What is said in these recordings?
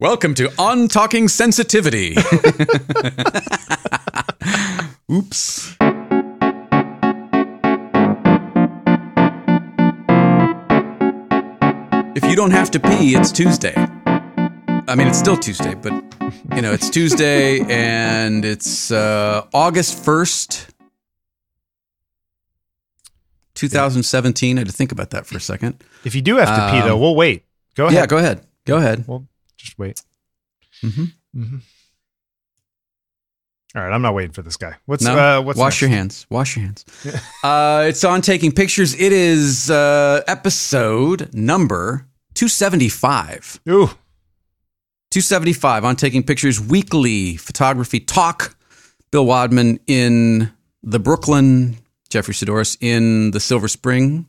Welcome to On Talking Sensitivity. Oops. If you don't have to pee, it's Tuesday. I mean, it's still Tuesday, but you know, it's Tuesday and it's uh, August 1st, 2017. I had to think about that for a second. If you do have to pee, Um, though, we'll wait. Go ahead. Yeah, go ahead. Go ahead. We'll just wait. Mhm. Mhm. All right, I'm not waiting for this guy. What's No, uh, what's wash next? your hands. Wash your hands. uh, it's on taking pictures. It is uh, episode number 275. Ooh, 275 on taking pictures weekly photography talk. Bill Wadman in the Brooklyn, Jeffrey Saddoris in the Silver Spring.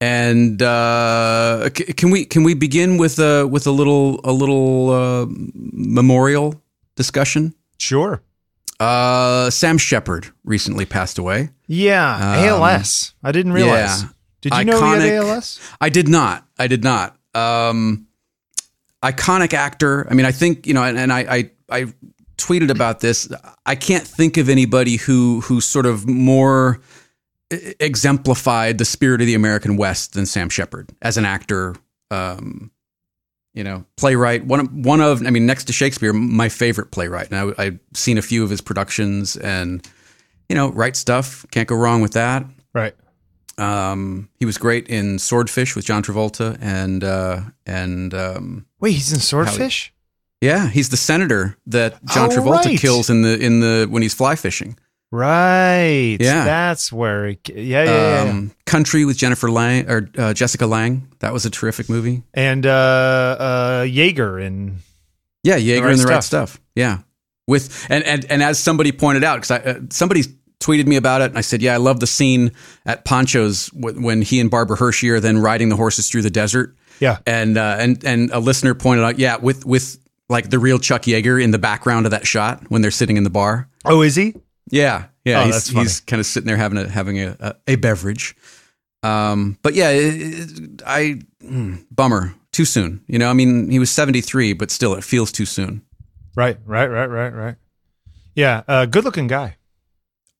And uh, c- can we can we begin with a with a little a little uh, memorial discussion? sure. Uh, Sam Shepard recently passed away. Yeah, Um, ALS. I didn't realize. yeah. Did you know he had ALS? I did not. I did not. Um, iconic actor. I mean, I think you know, and, and I, I I tweeted about this. I can't think of anybody who who sort of more exemplified the spirit of the American West than Sam Shepard as an actor. Um, you know, playwright. One of, one of, I mean, next to Shakespeare, my favorite playwright. And I, I've seen a few of his productions, and you know, write stuff. Can't go wrong with that. Right. Um, he was great in Swordfish with John Travolta, and uh, and um, Wait, he's in Swordfish. yeah, he's the senator that John Oh, Travolta right. kills in the in the when he's fly fishing. Right. Yeah. That's where. It, yeah, yeah, yeah. Um, Country with Jennifer Lange or uh, Jessica Lange. That was a terrific movie. And uh, uh, Yeager in. Yeah, Yeager and the right Stuff. stuff. Yeah, with and and and as somebody pointed out, because uh, somebody tweeted me about it, and I said, yeah, I love the scene at Pancho's w- when he and Barbara Hershey are then riding the horses through the desert. Yeah. and uh, and and a listener pointed out, yeah, with with like the real Chuck Yeager in the background of that shot when they're sitting in the bar. Oh, is he? Yeah, yeah, Oh, he's, he's kind of sitting there having a having a a, a beverage. Um, but yeah, it, it- I mm, bummer too soon. You know, I mean, he was seventy three, but still, it feels too soon. Right. Right. Right. Right. Right. Yeah. Uh, good looking guy.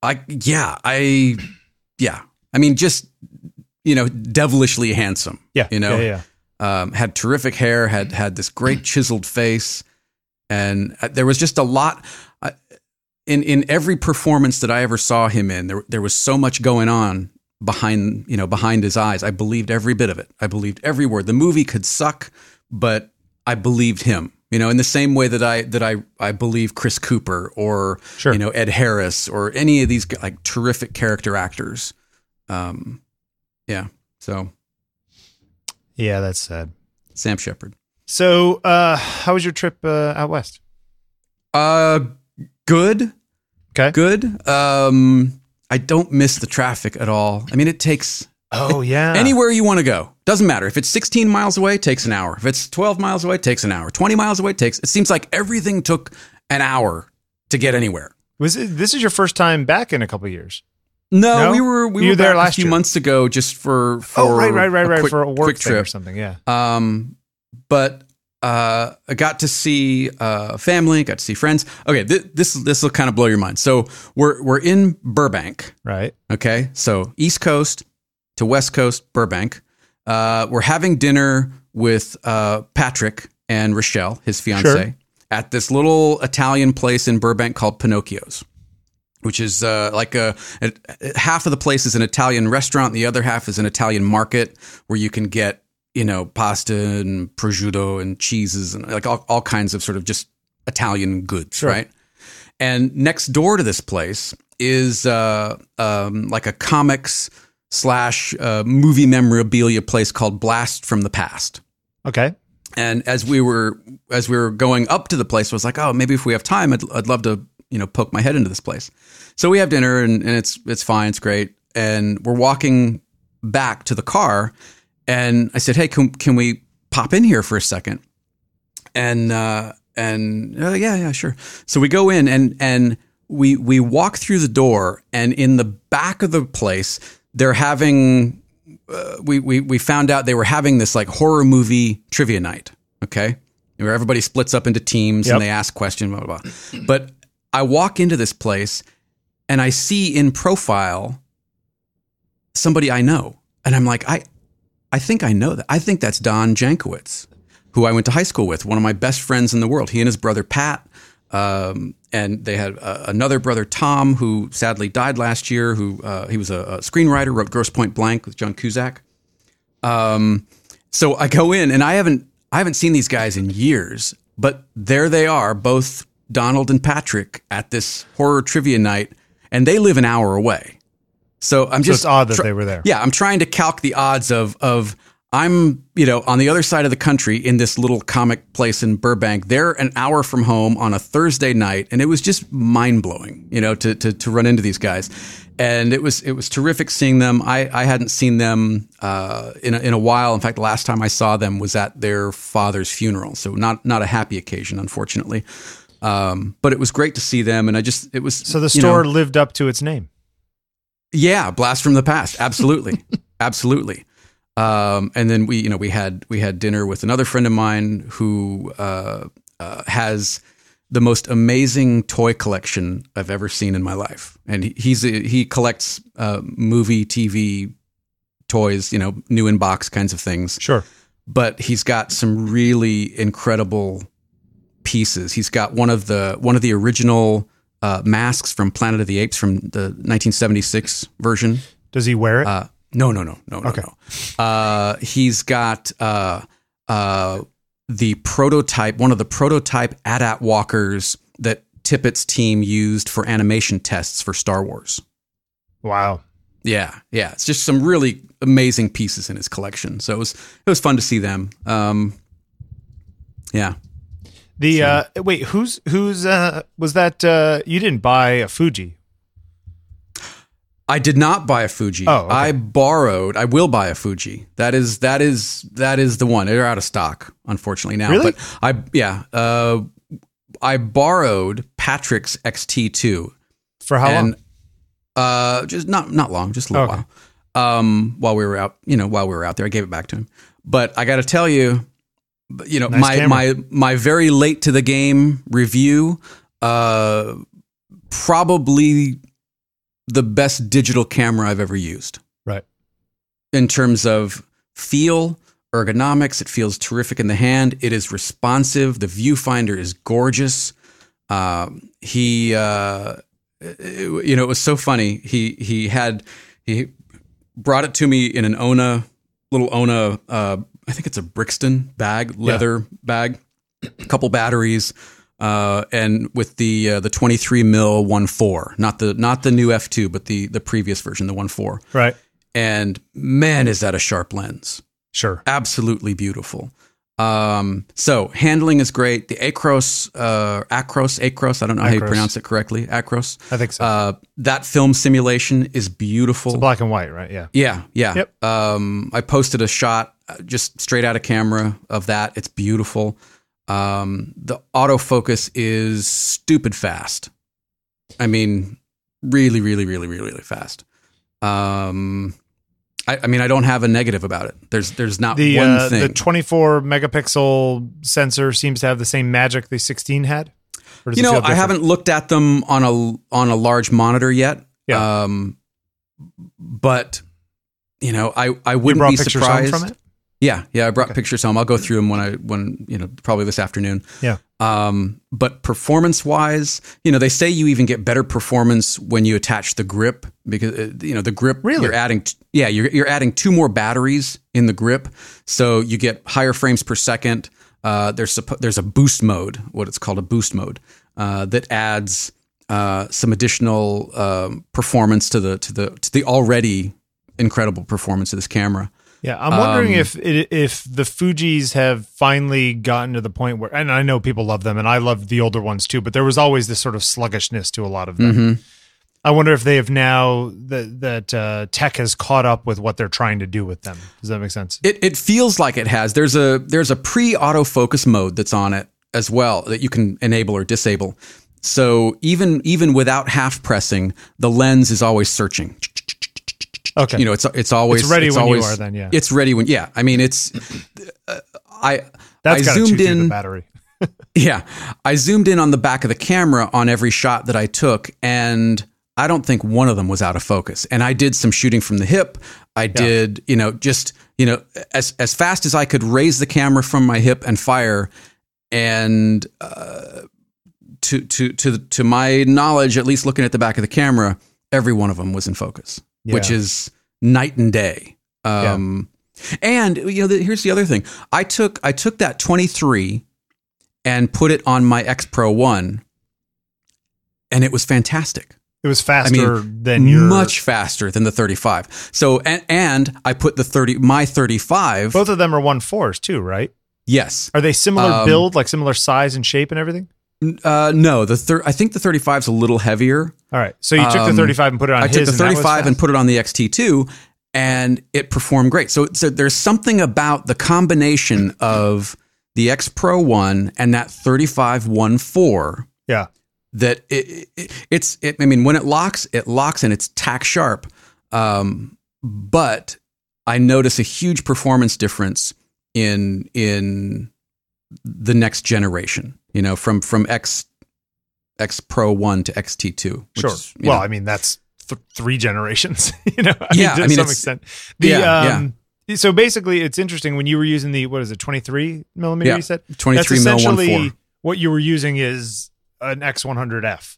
I yeah, I yeah. I mean, just you know, devilishly handsome. Yeah. you know, Yeah. Yeah. um, had terrific hair, had had this great chiseled face, and uh, there was just a lot in in every performance that I ever saw him in. There there was so much going on behind you know behind his eyes. I believed every bit of it. I believed every word. The movie could suck, but I believed him. You know, in the same way that I that I I believe Chris Cooper or Sure. you know Ed Harris or any of these like terrific character actors. Um, yeah. So Yeah. That's sad. Sam Shepard. So, uh, how was your trip uh, out west? Uh, good, Okay. good. Um, I don't miss the traffic at all. I mean, it takes Oh yeah. anywhere you want to go. Doesn't matter if it's 16 miles away, it takes an hour. If it's 12 miles away, it takes an hour. 20 miles away, it takes. It seems like everything took an hour to get anywhere. was it, this is your first time back in a couple of years? No, No? we were we You were there last a few year. months ago just for for oh right, right, right, right quick, for a work quick thing or something. Yeah. Um, but uh, I got to see uh, family, got to see friends. Okay, th- this this will kind of blow your mind. So we're we're in Burbank. Right. Okay, so East Coast to West Coast, Burbank. Uh, we're having dinner with uh, Patrick and Rochelle, his fiance, Sure. at this little Italian place in Burbank called Pinocchio's, which is uh, like a, a half of the place is an Italian restaurant, the other half is an Italian market where you can get you know pasta and prosciutto and cheeses and like all, all kinds of sort of just Italian goods, Sure. right? And next door to this place is uh, um, like a comics slash uh, movie memorabilia place called Blast from the Past. Okay. And as we were as we were going up to the place, I was like, oh, maybe if we have time, I'd, I'd love to you know poke my head into this place. So we have dinner and, and it's it's fine, it's great. And we're walking back to the car, and I said, hey, can can we pop in here for a second? And uh, and uh, yeah, yeah, sure. So we go in and and we we walk through the door, and in the back of the place, they're having. Uh, we we we found out they were having this like horror movie trivia night. Okay, where everybody splits up into teams Yep. and they ask questions, blah, blah, blah. But I walk into this place and I see in profile somebody I know. And I'm like, I, I think I know that. I think that's Don Jankowitz, who I went to high school with, one of my best friends in the world. He and his brother Pat, um, and they had uh, another brother Tom, who sadly died last year. Who uh, he was a, a screenwriter, wrote Grosse Pointe Blank with John Cusack. Um, so I go in, and I haven't I haven't seen these guys in years, but there they are, both Donald and Patrick at this horror trivia night, and they live an hour away. So I'm So just odd that tr- they were there. yeah, I'm trying to calc the odds of of I'm you know on the other side of the country in this little comic place in Burbank. They're an hour from home on a Thursday night, and it was just mind blowing, you know, to, to to run into these guys. And it was it was terrific seeing them. I, I hadn't seen them uh, in a, in a while. In fact, the last time I saw them was at their father's funeral. So not not a happy occasion, unfortunately. Um, but it was great to see them, and I just it was So the you know, store lived up to its name. Yeah, blast from the past. Absolutely, absolutely. Um, and then we, you know, we had we had dinner with another friend of mine who uh, uh, has the most amazing toy collection I've ever seen in my life, and he, he's a, he collects uh, movie, TV toys, you know, new in box kinds of things Sure. but he's got some really incredible pieces. He's got one of the one of the original uh, masks from Planet of the Apes from the 1976 version. Does he wear it? Uh, no, no, no, no, no, Okay. no. Uh, he's got uh, uh, the prototype, one of the prototype AT-AT walkers that Tippett's team used for animation tests for Star Wars. wow. Yeah, yeah. It's just some really amazing pieces in his collection. So it was it was fun to see them. Um, yeah. The uh, wait, who's who's uh, was that? Uh, you didn't buy a Fuji. I did not buy a Fuji. Oh, okay. I borrowed. I will buy a Fuji. That is that is that is the one. They're out of stock, unfortunately now. Really? But I yeah. Uh, I borrowed Patrick's XT2 For how and long? uh, just not not long, just a little Okay. while. Um, while we were out, you know, while we were out there, I gave it back to him. But I got to tell you, you know, Nice my camera. my my very late to the game review, uh, probably the best digital camera I've ever used Right. in terms of feel, ergonomics. It feels terrific in the hand. It is responsive. The viewfinder is gorgeous. Um, he, uh, it- you know, it was so funny. He he had he brought it to me in an Ona little Ona. Uh, I think it's a Brixton bag, leather bag, a couple batteries. Uh, and with the uh, the 23 mil 1.4, not the not the new f2, but the the previous version, the 1.4 Right. and man is that a sharp lens Sure. absolutely beautiful um so handling is great the acros uh acros acros i don't know how you pronounce it correctly acros I think so. uh that film simulation is beautiful it's black and white, right? Yeah. yeah yeah Yep. um i posted a shot just straight out of camera of that it's beautiful um the autofocus is stupid fast i mean really really really really really fast um I, I mean, I don't have a negative about it. There's, there's not The one uh, thing. the 24 megapixel sensor seems to have the same magic the 16 had. You know, I haven't looked at them on a on a large monitor yet. Yeah. Um, but you know, I I wouldn't be surprised. Home from it. Yeah, yeah, I brought Okay. pictures home. I'll go through them when I when you know probably this afternoon. Yeah. Um, but performance wise, you know, they say you even get better performance when you attach the grip because uh, you know the grip. Really? You're adding, t- yeah, you're you're adding two more batteries in the grip, so you get higher frames per second. Uh, there's there's a boost mode, what it's called a boost mode, uh, that adds uh, some additional um, performance to the to the to the already incredible performance of this camera. Yeah, I'm wondering Um, if it, if the Fuji's have finally gotten to the point where, and I know people love them, and I love the older ones too, but there was always this sort of sluggishness to a lot of them. Mhm. I wonder if they have now that that uh, tech has caught up with what they're trying to do with them. Does that make sense? It it feels like it has. There's a there's a pre autofocus mode that's on it as well that you can enable or disable. So even even without half pressing, the lens is always searching. Okay, You know, it's it's always It's ready when you are then, yeah. It's ready when yeah. I mean, it's uh, I That's I zoomed the in. battery. Yeah, I zoomed in on the back of the camera on every shot that I took, and I don't think one of them was out of focus. And I did some shooting from the hip. I did, you know, just you know, as as fast as I could raise the camera from my hip and fire, and uh, to to to to my knowledge, at least looking at the back of the camera, every one of them was in focus, which is night and day. Um, And you know, the, here's the other thing. I took I took that 23 and put it on my X Pro One, and it was fantastic. It was faster than your much faster than the 35. So and and I put the 30 my 35. Both of them are one fours too, right? yes. Are they similar Um, build, like similar size and shape and everything? Uh, no, the thir- I think the 35 is a little heavier. All right. So you took the Um, 35 and put it on I took the and that was 35 and fast? put it on the XT2 and it performed great. So, so there's something about the combination of the X Pro 1 and that 35 1.4 Yeah. that it, it, it's it, I mean when it locks it locks and it's tack sharp um, but I notice a huge performance difference in in the next generation you know from from X X Pro 1 to XT2 which Sure. is, well, know, I mean, that's th- three generations, you know, I Yeah, mean, to I mean, some extent. The, Yeah, um, So basically, it's interesting when you were using the, what is it, 23 millimeter, Yeah, you said? 23 That's mil essentially 1.4 what you were using is an X100F.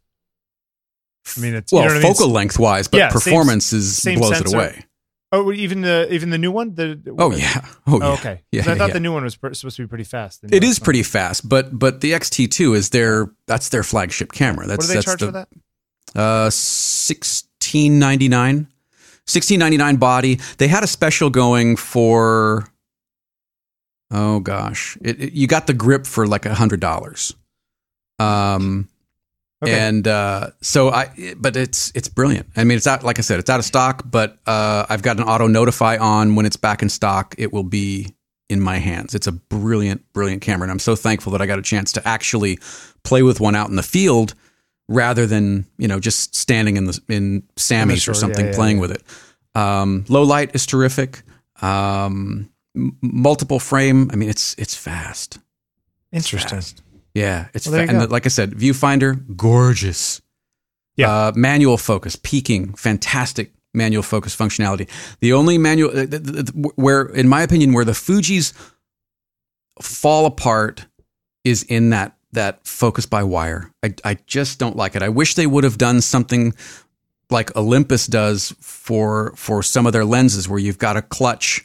I mean, it's, well you know what I mean? focal length wise but Yeah, same- performance is same blows sensor. it away Oh, even the even the new one. The oh yeah oh, yeah Oh, okay. 'Cause yeah, I thought yeah. the new one was pr- supposed to be pretty fast. It is X100. pretty fast but but the XT2 is their that's their flagship camera that's What do they that's charge the, for that? Uh, sixteen ninety nine. Sixteen ninety nine body. They had a special going for. Oh gosh, it, it- you got the grip for like a hundred dollars. Um, Okay. and uh, so I, but it's it's brilliant. I mean, it's out. Like I said, it's out of stock, but uh, I've got an auto notify on when it's back in stock. It will be in my hands. It's a brilliant, brilliant camera, and I'm so thankful that I got a chance to actually play with one out in the field rather than you know just standing in the in Samy's store, or something yeah, yeah, playing yeah. with it. Um, low light is terrific. Um, m- multiple frame. I mean, it's it's fast. Interesting. Fast. Yeah, it's Well, fa- and go. like I said, viewfinder gorgeous. Yeah. uh, manual focus, peaking, fantastic manual focus functionality. The only manual uh, th- th- th- where, in my opinion, where the Fuji's fall apart is in that that focus by wire. I I just don't like it. I wish they would have done something like Olympus does for for some of their lenses, where you've got a clutch.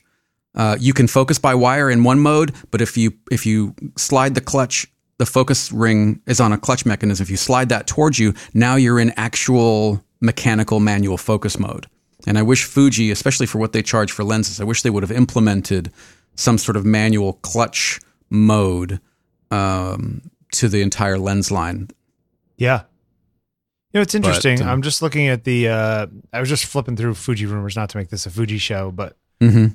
Uh, you can focus by wire in one mode, but if you if you slide the clutch, the focus ring is on a clutch mechanism. If you slide that towards you, now you're in actual mechanical manual focus mode. And I wish Fuji, especially for what they charge for lenses, I wish they would have implemented some sort of manual clutch mode um, to the entire lens line. Yeah. You know, it's interesting. um, I'm just looking at the. Uh, I was just flipping through Fuji rumors, not to make this a Fuji show, but Mm-hmm.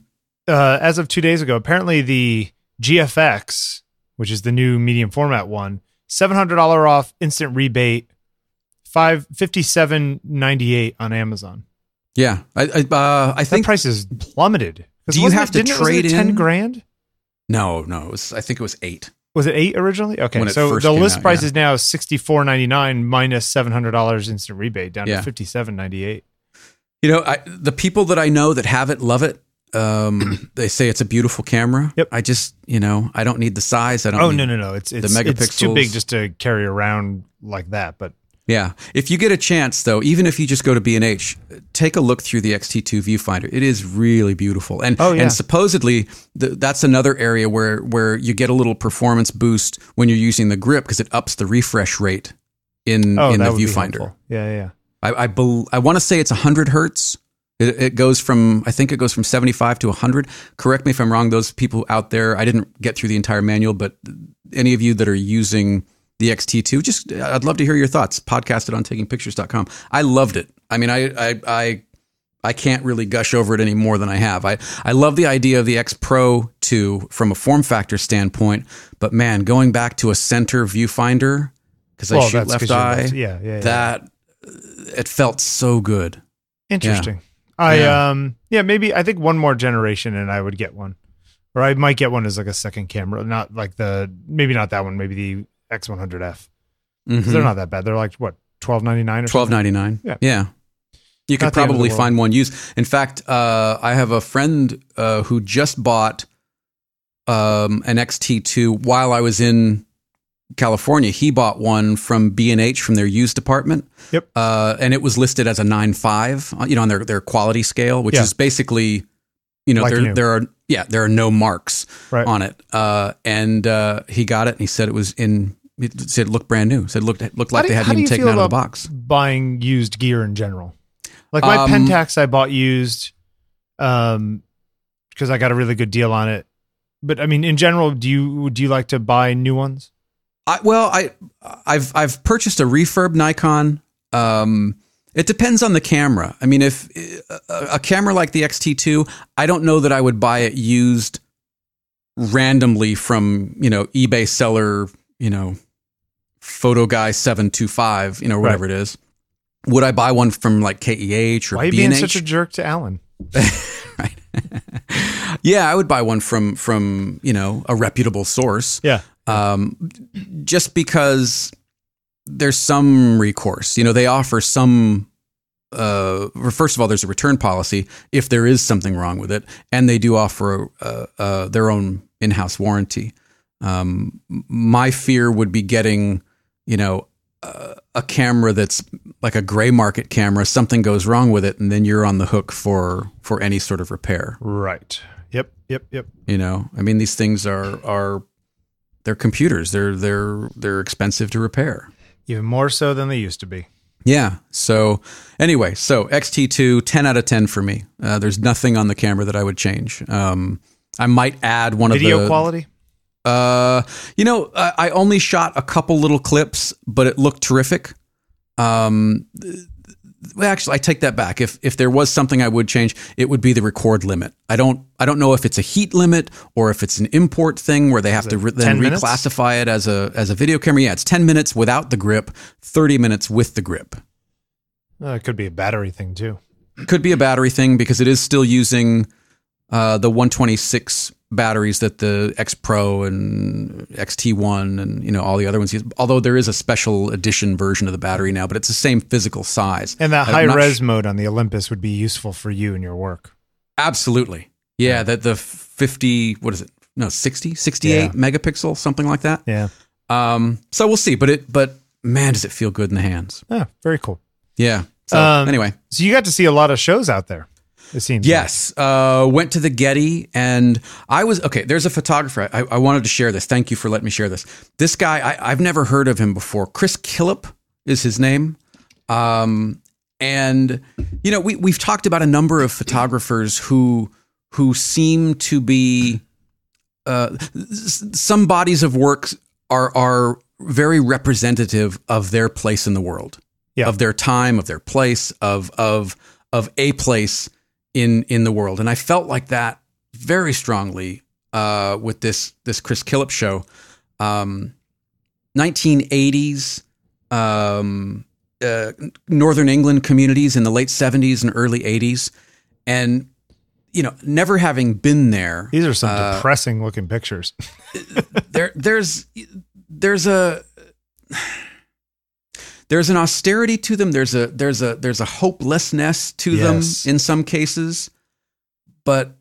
uh, as of two days ago, apparently the GFX, which is the new medium format one, seven hundred dollar off instant rebate, five fifty seven ninety eight on Amazon. Yeah, I I, uh, I That think price is plummeted. Do you have it- to didn't it- it trade ten in? grand? no, no. It was I think it was eight. Was it eight originally? Okay, so the list out, price yeah. is now sixty four ninety nine minus seven hundred dollars instant rebate down Yeah. to fifty seven ninety eight. You know, I, the people that I know that have it love it. Um, they say it's a beautiful camera. Yep. I just, you know, I don't need the size. I don't. Oh need, no no no! It's it's, it's megapixels. too big just to carry around like that. But Yeah. If you get a chance, though, even if you just go to B and H, take a look through the XT2 viewfinder. It is really beautiful, and Oh, yeah. and supposedly th- that's another area where where you get a little performance boost when you're using the grip because it ups the refresh rate in oh, in the viewfinder. Yeah yeah. yeah. I I, bel I want to say it's 100 hertz. It, it goes from I think it goes from 75 to 100. Correct me if I'm wrong. Those people out there, I didn't get through the entire manual, but any of you that are using the XT2, just I'd love to hear your thoughts. Podcast it on takingpictures.com. I loved it. I mean, I I I I can't really gush over it any more than I have. I, I love the idea of the X Pro 2 from a form factor standpoint, but man, going back to a center viewfinder because I Well, shoot left eye, left- yeah, yeah, yeah. that it felt so good. Interesting. I Yeah. um yeah maybe I think one more generation and I would get one. Or I might get one as like a second camera, not like the maybe not that one, maybe the X100F because Mhm. they're not that bad. They're like what twelve ninety nine or Twelve ninety nine. Yeah. yeah. You could Not the end of the probably find one used. In fact, uh, I have a friend uh, who just bought um, an XT2 while I was in California. He bought one from B and H from their used department. Yep. Uh, and it was listed as a nine five. You know, on their their quality scale, which Yeah. is basically, you know, Like there new. there are yeah there are no marks Right. on it. Uh, and uh, he got it, and he said it was in. It said it looked brand new. It said it looked looked like do- they hadn't even taken out of the box. Buying used gear in general, like my Um, Pentax, I bought used, um, because I got a really good deal on it. But I mean, in general, do you do you like to buy new ones? I, well, I I've I've purchased a refurb Nikon. Um, it depends on the camera. I mean, if a, a camera like the XT2, I don't know that I would buy it used randomly from you know eBay seller, you know, photo guy seven two five, you know, whatever it is. Would I buy one from like KEH or Why are you being B&H? such a jerk to Alan? right. yeah, I would buy one from from you know a reputable source. Yeah, um, just because there's some recourse. You know, they offer some. Uh, first of all, there's a return policy if there is something wrong with it, and they do offer uh, uh, their own in-house warranty. Um, my fear would be getting, you know, uh, a camera that's like a gray market camera. Something goes wrong with it, and then you're on the hook for for any sort of repair. right. Yep, yep, yep. You know, I mean, these things are are they're computers. They're they're they're expensive to repair. Even more so than they used to be. Yeah. So anyway, so XT2, 10 out of 10 for me. Uh, there's nothing on the camera that I would change. Um, I might add one Video of the Video quality. Uh, you know, I, I only shot a couple little clips, but it looked terrific. Um, well, actually, I take that back. If if there was something I would change, it would be the record limit. I don't I don't know if it's a heat limit or if it's an import thing where they have to re- then 10 minutes? reclassify it as a as a video camera. Yeah, it's ten minutes without the grip, thirty minutes with the grip. Uh, it could be a battery thing too. Could be a battery thing because it is still using uh, the 126 batteries that the X Pro and XT1 and you know all the other ones use. Although there is a special edition version of the battery now, but it's the same physical size. And that high res sh- mode on the Olympus would be useful for you and your work. absolutely, yeah. That the 50, what is it? No, 60, 68 Yeah. megapixel, something like that. Yeah. Um, so we'll see. But it, but man, does it feel good in the hands? Yeah. Very cool. Yeah. So Um, anyway, So you got to see a lot of shows out there. It seems. like. Yes, uh, went to the Getty, and I was okay. There's a photographer. I, I wanted to share this. Thank you for letting me share this. This guy, I, I've never heard of him before. Chris Killip is his name, um, and you know we we've talked about a number of photographers who who seem to be uh, some bodies of work are are very representative of their place in the world Yeah. of their time, of their place, of of of a place in in the world. And I felt like that very strongly uh, with this this Chris Killip show. Um, 1980s um, uh, Northern England communities in the late 70s and early 80s, and you know, never having been there, These are some Uh, depressing looking pictures. there there's there's a there's an austerity to them there's a there's a there's a hopelessness to Yes. them in some cases but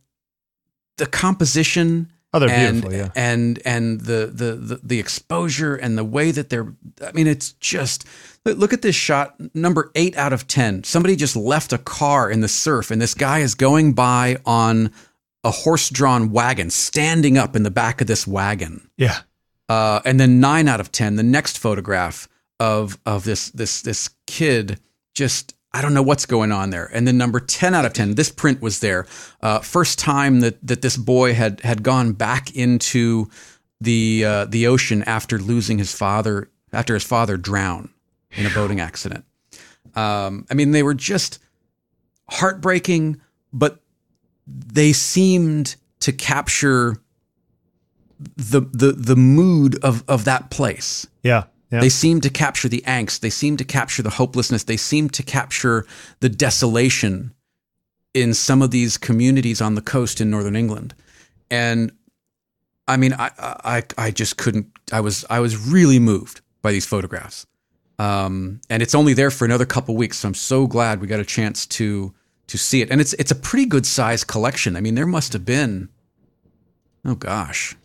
the composition Oh, they're and beautiful. Yeah. and and the, the the the exposure and the way that they're i mean it's just look at this shot number 8 out of 10 somebody just left a car in the surf and this guy is going by on a horse-drawn wagon standing up in the back of this wagon Yeah. uh, and then nine out of ten. The next photograph of of this this this kid just I don't know what's going on there. And then number ten out of ten. This print was there. Uh, first time that that this boy had had gone back into the uh, the ocean after losing his father after his father drowned in a boating accident. Um, I mean, they were just heartbreaking, but they seemed to capture the the the mood of of that place. Yeah. Yeah. They seem to capture the angst. They seem to capture the hopelessness. They seem to capture the desolation in some of these communities on the coast in northern England. And I mean, I, I, I just couldn't. I was, I was really moved by these photographs. Um, and it's only there for another couple weeks, so I'm so glad we got a chance to to see it. And it's it's a pretty good size collection. I mean, there must have been, oh gosh,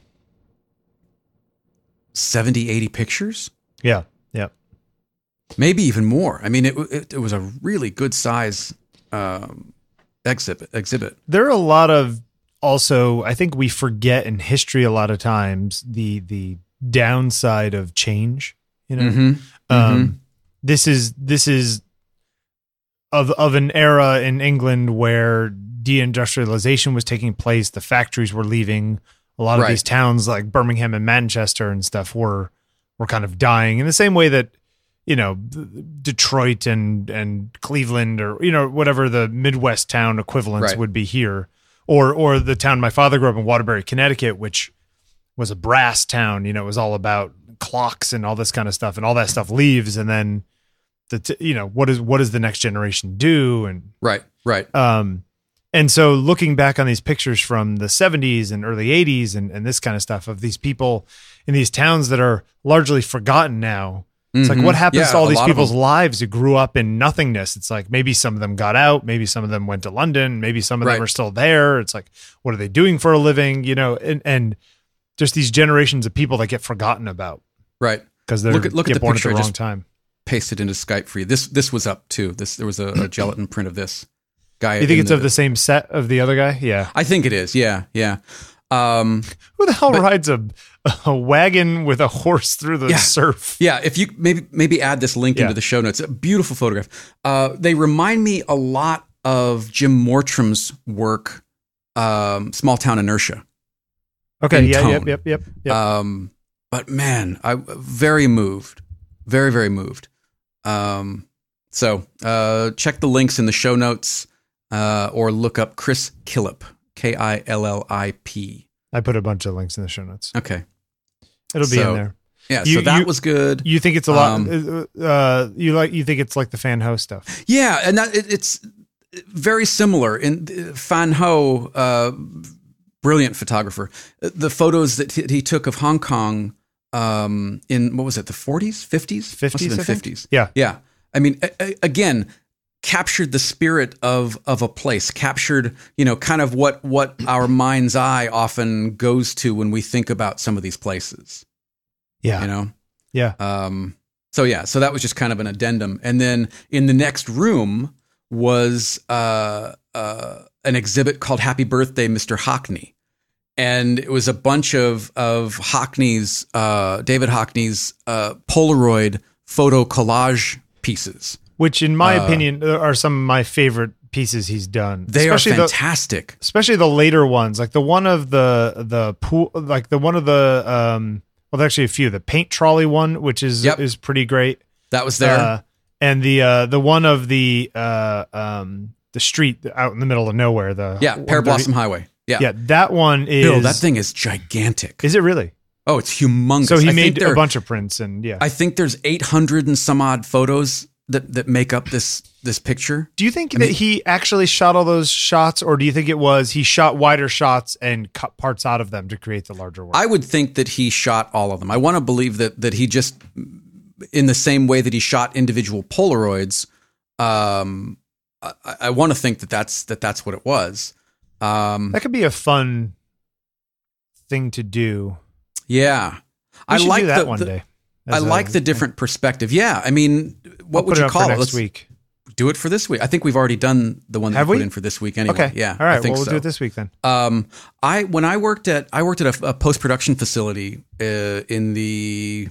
70, 80 pictures, Yeah. Yeah. maybe even more. I mean, it it, it was a really good size um, exhibit. Exhibit. There are a lot of also I think we forget in history a lot of times the the downside of change, you know. Mm-hmm. Um this is this is of of an era in England where deindustrialization was taking place, the factories were leaving. A lot of Right. these towns like Birmingham and Manchester and stuff were were kind of dying in the same way that you know Detroit and and Cleveland or you know whatever the Midwest town equivalents Right. would be here or or the town my father grew up in Waterbury Connecticut which was a brass town you know it was all about clocks and all this kind of stuff and all that stuff leaves and then the t- you know what is what does the next generation do and Right. Right. um, and so looking back on these pictures from the 70s and early 80s and, and this kind of stuff of these people in these towns that are largely forgotten now. It's like Mhm. what happens Yeah, to all these people's lives who grew up in nothingness? It's like maybe some of them got out, maybe some of them went to London, maybe some of Right. them are still there. It's like what are they doing for a living? You know, and, and just these generations of people that get forgotten about Right. because they Look at- look at the born at picture the I just- time. Pasted into Skype for you. This this was up too. This there was a, a gelatin print of this guy. You think in it's of the same set of the other guy? Yeah. I think it is. Yeah. Yeah. Um, Who the hell rides a a wagon with a horse through the Yeah. surf? Yeah, if you maybe maybe add this link Yeah. into the show notes. A beautiful photograph. Uh, they remind me a lot of Jim Mortram's work, um, Small Town Inertia. Okay. Yeah. Yep. Yep. Yep. Yep. Um, but man, I very moved, very very moved. Um, so uh, check the links in the show notes, uh, or look up Chris Killip, K I L L I P. I put a bunch of links in the show notes. Okay, It'll be So, in there. yeah. You- so that you- was good. You think it's a lot? Um, uh, you like? You think it's like the Fan Ho's stuff? Yeah, and that it, it's very similar. In Fan Ho, uh, brilliant photographer, the photos that he, he took of Hong Kong um, in what was it, the forties, fifties, 50s, fifties. Yeah. Yeah, I mean, a, a- again, captured the spirit of of a place. Captured, you know, kind of what what our mind's eye often goes to when we think about some of these places. Yeah. You know. Yeah. Um, so yeah, so that was just kind of an addendum, and then in the next room was uh, uh, an exhibit called "Happy Birthday, Mr. Hockney," and it was a bunch of of Hockney's, uh, David Hockney's uh, Polaroid photo collage pieces. Which, in my Uh, opinion, are some of my favorite pieces he's done. They are Especially the- fantastic. especially the later ones, like the one of the the pool, like the one of the um. Well, there's actually a few. The paint trolley one, which is Yep. is pretty great. that was there. Uh, and the uh the one of the uh um the street out in the middle of nowhere. The yeah, Pearblossom Highway. Yeah. Yeah, that one is. Bill, that thing is gigantic. Is it really? oh, it's humongous. So he I think made there- a bunch of prints, and yeah. I think there's 800 and some odd photos that that make up this this picture. do you think that he actually shot all those shots, or do you think it was he shot wider shots and cut parts out of them to create the larger work? I would think that he shot all of them. I want to believe that that he just in the same way that he shot individual Polaroids. Um, I, I want to think that that's that that's what it was. Um, that could be a fun thing to do. yeah, We I like do that the, one the- day. I like the different perspective. Yeah, I mean, what I'll would you it call for it? next week? do it for this week. I think we've already done the one that Have we put we? in for this week anyway. Okay. Yeah, All right. I think well, we'll so. do it this week then. Um, I when I worked at I worked at a, a post production facility uh, in the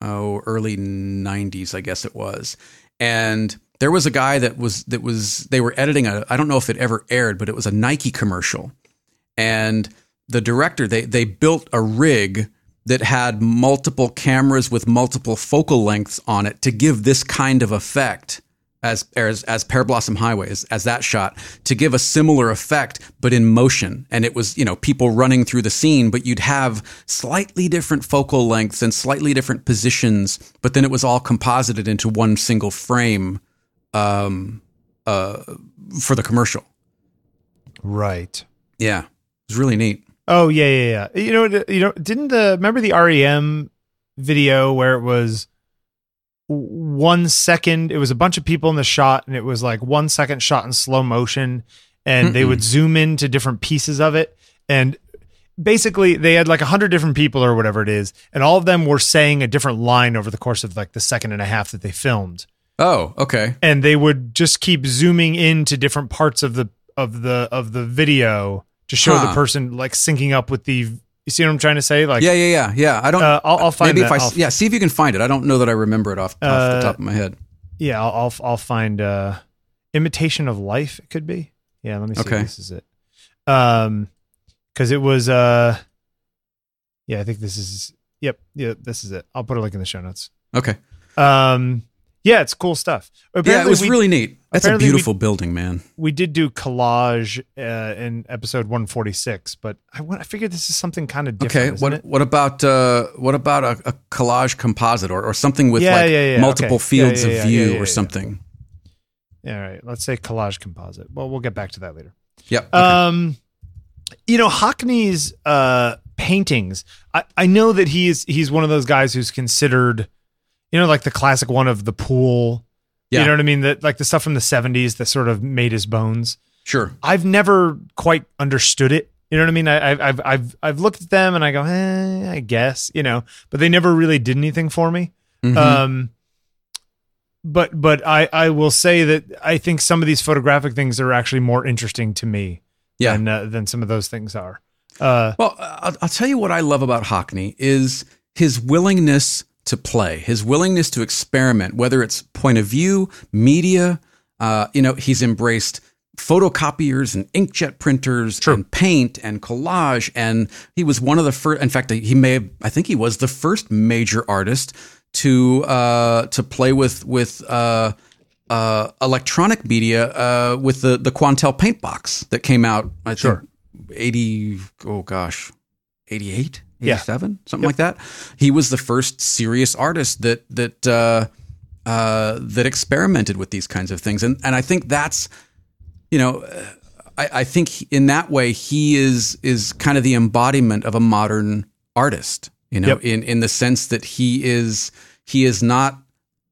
oh early '90s, I guess it was, and there was a guy that was that was they were editing a I don't know if it ever aired, but it was a Nike commercial, and the director they they built a rig that had multiple cameras with multiple focal lengths on it to give this kind of effect as as as Pearblossom Highway as, as that shot to give a similar effect but in motion. And it was you know people running through the scene but you'd have slightly different focal lengths and slightly different positions but then it was all composited into one single frame um uh for the commercial. Right. yeah. It was really neat Oh yeah, yeah, yeah. You know, you know, didn't the remember the REM video where it was one second? It was a bunch of people in the shot, and it was like one second shot in slow motion, and they Mm-mm. would zoom into different pieces of it, and basically they had like a hundred different people or whatever it is, and all of them were saying a different line over the course of like the second and a half that they filmed, Oh, okay. and they would just keep zooming into different parts of the of the of the video to show the person like syncing up with the. You see what I'm trying to say? Like, Yeah, yeah, yeah, yeah. I don't. uh, I'll, I'll find maybe that. if I I'll- yeah, see if you can find it. I don't know that I remember it off, off Uh, the top of my head. yeah, I'll, I'll I'll find uh, imitation of life. It could be. Yeah, let me see. Okay. If this is it. Um, because it was uh, yeah, I think this is. Yep, yeah, this is it. I'll put a link in the show notes. Okay. Um, yeah, it's cool stuff. Yeah, it was we, really neat. That's a apparently we- beautiful building, man. we did do collage uh, in episode 146, but I I figured this is something kind of different. Okay. isn't What what about uh what about a, a collage composite or, or something with Yeah, like yeah, yeah, multiple okay. fields Yeah, yeah, of view yeah, yeah, or yeah. something? All right, let's say collage composite. Well, we'll get back to that later. Yep. Okay. Um, you know, Hockney's uh, paintings. I, I know that he's he's one of those guys who's considered, you know, like the classic one of the pool. Yeah. You know what I mean? That like the stuff from the '70s that sort of made his bones. sure. I've never quite understood it. You know what I mean? I, I've I've I've looked at them and I go, eh, I guess, you know, but they never really did anything for me. Mhm. Um, but but I I will say that I think some of these photographic things are actually more interesting to me Yeah. than uh, than some of those things are. Uh, Well, I'll, I'll tell you what I love about Hockney is his willingness to play, his willingness to experiment, whether it's point of view, media. Uh, you know, he's embraced photocopiers and inkjet printers True. and paint and collage, and he was one of the first. In fact, he may have. I think he was the first major artist to uh, to play with with. Uh, uh, electronic media uh, with the the Quantel paint box that came out. I Sure. think 80 oh gosh 88 Yeah. 87 something like that? He was the first serious artist that that uh uh that experimented with these kinds of things. And and i think that's you know uh, i i think in that way he is is kind of the embodiment of a modern artist you know Yep. in in the sense that he is he is not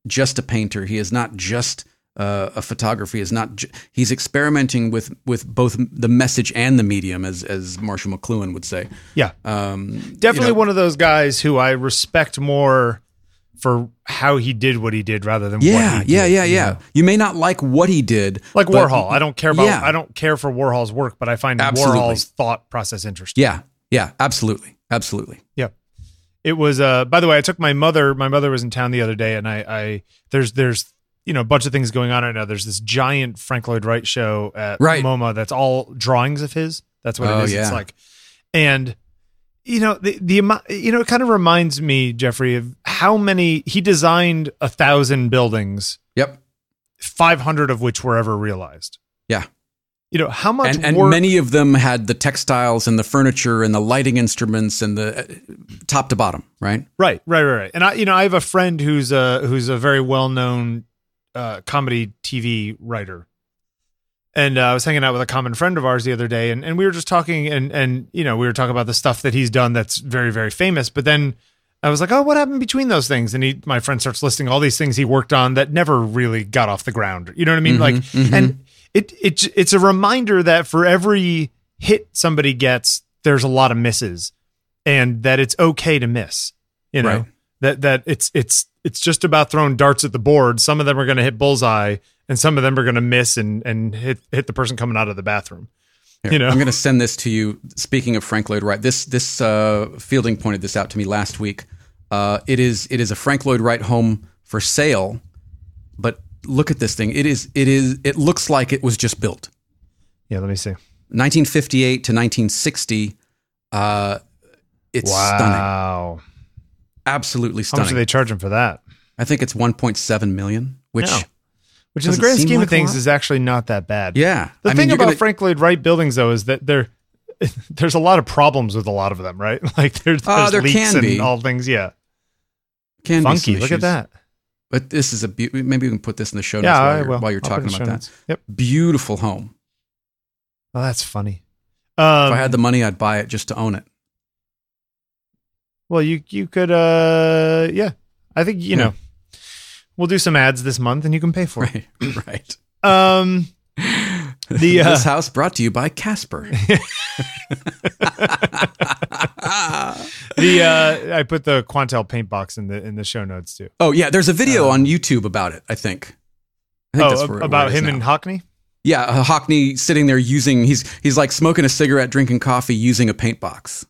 just a painter. He is not just uh, a photography. Is not. He's experimenting with with both the message and the medium, as as Marshall McLuhan would say. yeah, Um, definitely you know, one of those guys who I respect more for how he did what he did rather than Yeah, what he yeah, did, yeah, you yeah. know? You may not like what he did, Like but- Warhol, I don't care about. Yeah. I don't care for Warhol's work, but I find Absolutely. Warhol's thought process interesting. Yeah, yeah, absolutely, absolutely. Yeah. It was uh by the way, I took my mother my mother was in town the other day and I I there's there's you know a bunch of things going on right now. There's this giant Frank Lloyd Wright show at Right. MoMA that's all drawings of his. That's what Oh, it is. yeah. It's like and you know the the amount you know it kind of reminds me Jeffrey of how many he designed a thousand buildings, Yep, 500 of which were ever realized. Yeah. You know, how much and, and work many of them had the textiles and the furniture and the lighting instruments and the uh, top to bottom, right? Right, right, right, right. And I, you know, I have a friend who's a who's a very well known uh, comedy TV writer, and uh, I was hanging out with a common friend of ours the other day, and, and we were just talking, and and you know, we were talking about the stuff that he's done that's very very famous. But then I was like, oh, what happened between those things? And he, my friend, starts listing all these things he worked on that never really got off the ground. You know what I mean? like, mhm. and it it it's a reminder that for every hit somebody gets, there's a lot of misses, and that it's okay to miss. You know Right. That that it's it's it's just about throwing darts at the board. Some of them are going to hit bullseye, and some of them are going to miss and and hit hit the person coming out of the bathroom. Here, You know. I'm going to send this to you. Speaking of Frank Lloyd Wright, this this uh, Fielding pointed this out to me last week. Uh, it is it is a Frank Lloyd Wright home for sale, but look at this thing. It is it is it looks like it was just built. Yeah, let me see. 1958 to 1960. Uh, it's stunning, wow. Absolutely stunning. How much do they charge him for that? I think it's 1.7 million, which No. Which, in the grand scheme like of things, is actually not that bad. yeah. The I thing mean, about gonna- Frank Lloyd Wright buildings, though, is that there there's a lot of problems with a lot of them, right? Like there's, Uh, there's there leaks and be. all things. Yeah, can be funky. Look at that. But this is a be- maybe we can put this in the show notes Yeah, while, you're, while you're I'll put it talking about that. Yep. Beautiful home. Oh, that's funny. Um, if I had the money, I'd buy it just to own it. Well, you you could, uh, yeah. I think you Yeah. know. We'll do some ads this month, and you can pay for it. Right. right. Um, The, uh, this house brought to you by Casper. the uh, I put the Quantel paint box in the in the show notes too. oh yeah, there's a video on YouTube about it. I think. I think oh, that's where- where about is him and Hockney. Yeah, uh, Hockney sitting there using he's he's like smoking a cigarette, drinking coffee, using a paint box.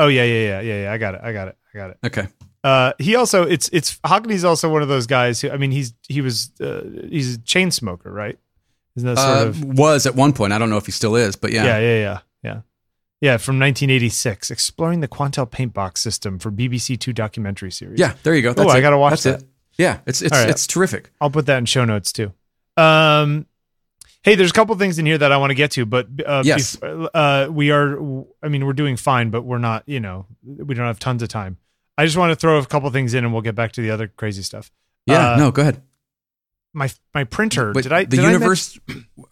Oh yeah, yeah, yeah, yeah, yeah. I got it. I got it. I got it. Okay. Uh, he also it's it's Hockney's also one of those guys who I mean he's he was uh, he's a chain smoker, right? Isn't that sort Uh, of was at one point. I don't know if he still is, but yeah. yeah, yeah, yeah, yeah, yeah. From 1986, exploring the Quantel paint box system for BBC Two documentary series. Yeah, there you go. That's I gotta watch That's that. it. Yeah, it's it's right. it's terrific. I'll put that in show notes too. Um, hey, there's a couple things in here that I want to get to, but uh, Yes. bef- uh, we are. I mean, we're doing fine, but we're not. You know, we don't have tons of time. I just want to throw a couple things in, and we'll get back to the other crazy stuff. Yeah, Uh, no, go ahead. My my printer. But did I? the did I universe?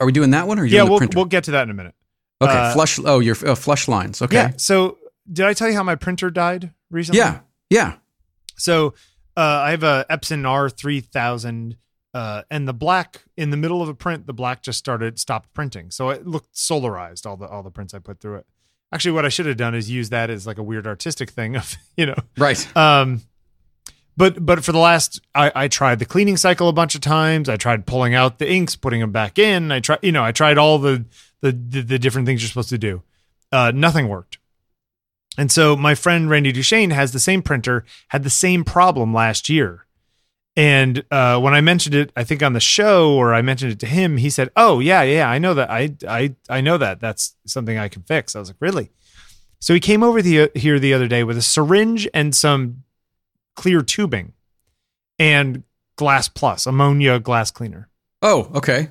are we doing that one or are you yeah, we'll printer? we'll get to that in a minute. okay, uh, flush. Oh, your uh, flush lines. Okay. Yeah. So, did I tell you how my printer died recently? Yeah. Yeah. So uh, I have a Epson R3000, uh, and the black in the middle of a print, the black just started stopped printing. So it looked solarized all the all the prints I put through it. Actually, what I should have done is use that as like a weird artistic thing of you know. Right. Um, but but for the last, I, I tried the cleaning cycle a bunch of times. I tried pulling out the inks, putting them back in. I tried you know I tried all the the the, the different things you're supposed to do. Uh, nothing worked. And so my friend Randy Duchesne has the same printer, had the same problem last year. And uh, when I mentioned it, I think on the show or I mentioned it to him, he said, "Oh yeah, yeah, I know that. I I I know that. That's something I can fix." I was like, "Really?" So he came over the, here the other day with a syringe and some clear tubing and Glass Plus ammonia glass cleaner. Oh, okay.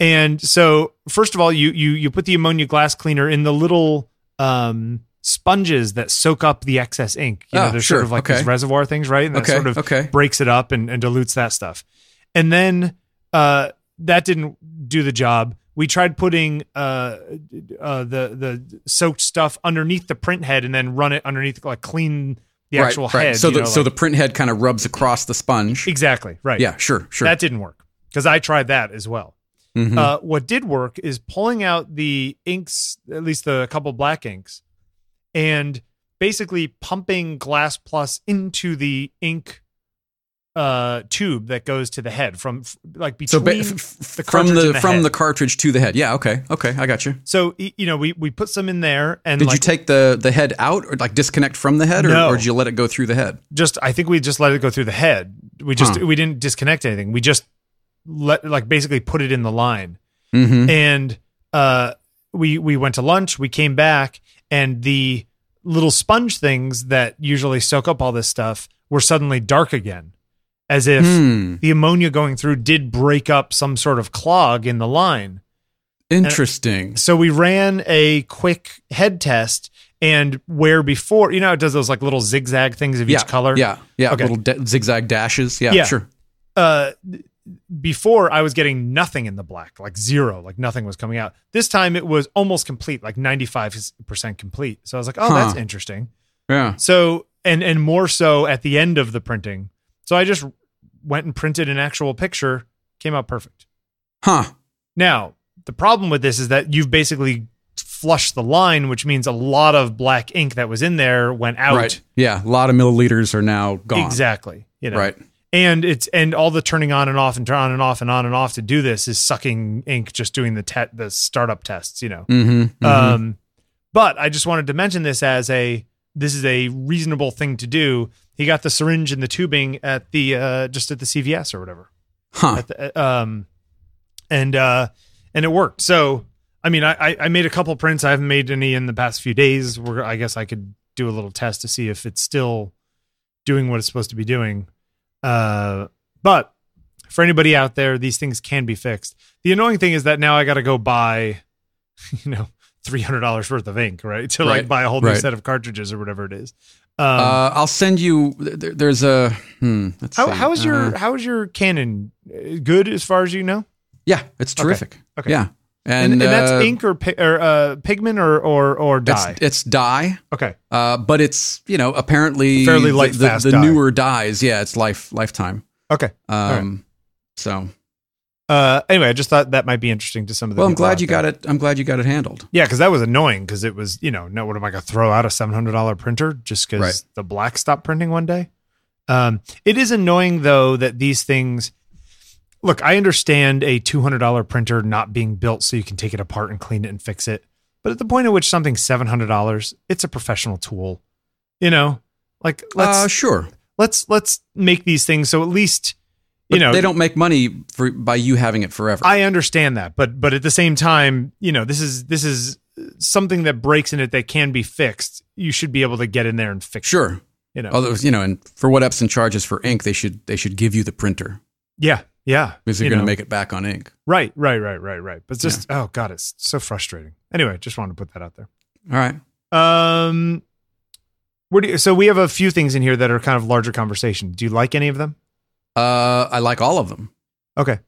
And so, first of all, you you you put the ammonia glass cleaner in the little um, sponges that soak up the excess ink. You know, Ah, there's sure. sort of like Okay. these reservoir things, right? And that Okay. sort of okay. breaks it up and, and dilutes that stuff. And then uh, that didn't do the job. We tried putting uh, uh, the the soaked stuff underneath the print head and then run it underneath, like clean the right, actual right. head. So the know, so like- the print head kind of rubs across the sponge. exactly right. Yeah. Sure. Sure. that didn't work because I tried that as well. Mhm. Uh, what did work is pulling out the inks, at least the couple black inks, and basically pumping Glass Plus into the ink uh, tube that goes to the head from like so between. ba- f- the from the, the from head. the cartridge to the head. Yeah. Okay. Okay. I got you. so you know we we put some in there and Did like you take the the head out or like disconnect from the head, or, No. or did you let it go through the head? just I think we just let it go through the head. We just Huh. we didn't disconnect anything. We just let like basically put it in the line. Mm-hmm. and uh, we we went to lunch. We came back, and the little sponge things that usually soak up all this stuff were suddenly dark again, as if Hmm. the ammonia going through did break up some sort of clog in the line. Interesting. So we ran a quick head test, and where before you know it does those like little zigzag things of yeah. each color. Yeah. Yeah. Okay. Little zigzag dashes. Yeah. Yeah. Sure. uh before I was getting nothing in the black, like zero, like nothing was coming out. This time it was almost complete, like 95% complete. So I was like, oh, that's interesting. Yeah. So, and, and more so at the end of the printing. So I just went and printed an actual picture, came out perfect. Huh. Now, the problem with this is that you've basically flushed the line, which means a lot of black ink that was in there went out. Right. Yeah. A lot of milliliters are now gone. Exactly. You know, Right. And it's and all the turning on and off and turn on and off and on and off to do this is sucking ink just doing the te- the startup tests you know? Mm-hmm. um but i just wanted to mention this as a this is a reasonable thing to do. He got the syringe and the tubing at the uh just at the cvs or whatever. Huh. at the, um and uh and it worked. So i mean I, I i made a couple prints. I haven't made any in the past few days. Where i guess i could do a little test to see if it's still doing what it's supposed to be doing uh but for anybody out there these things can be fixed the annoying thing is that now i gotta go buy you know $300 worth of ink right to like Right, buy a whole new right. set of cartridges or whatever it is um uh, I'll send you. There, there's a. Hmm, let's how, how is your Uh, how is your canon Uh, good as far as you know yeah, it's terrific. Okay. Yeah. And, And, and, that's uh, ink or, pi- or uh, pigment or or or dye. It's, it's dye, okay. uh, but it's you know apparently Fairly the- light, the, fast the dye. newer dyes. Yeah, it's life lifetime. Okay. Um, So Uh, anyway, I just thought that might be interesting to some of the. well, I'm glad you there. got it. I'm glad you got it handled. Yeah, because that was annoying. Because it was, you know, no, what am I going to throw out a seven hundred dollar printer just because Right. the black stopped printing one day? Um, it is annoying though that these things. Look, I understand a two hundred dollar printer not being built so you can take it apart and clean it and fix it. But at the point at which something's seven hundred dollars, it's a professional tool. You know, like let's uh, sure. let's let's make these things so at least But you know they don't make money for by you having it forever. I understand that, but but at the same time, you know, this is this is something that breaks in it that can be fixed. You should be able to get in there and fix. it, sure. you know. Although you know, and for what Epson charges for ink, they should they should give you the printer yeah, yeah. because you're you going to make it back on ink. right, right, right, right, right. But just oh god, it's so frustrating. Anyway, just wanted to put that out there. All right. Um, where do you, so we have a few things in here that are kind of larger conversation. Do you like any of them? Uh, I like all of them. Okay.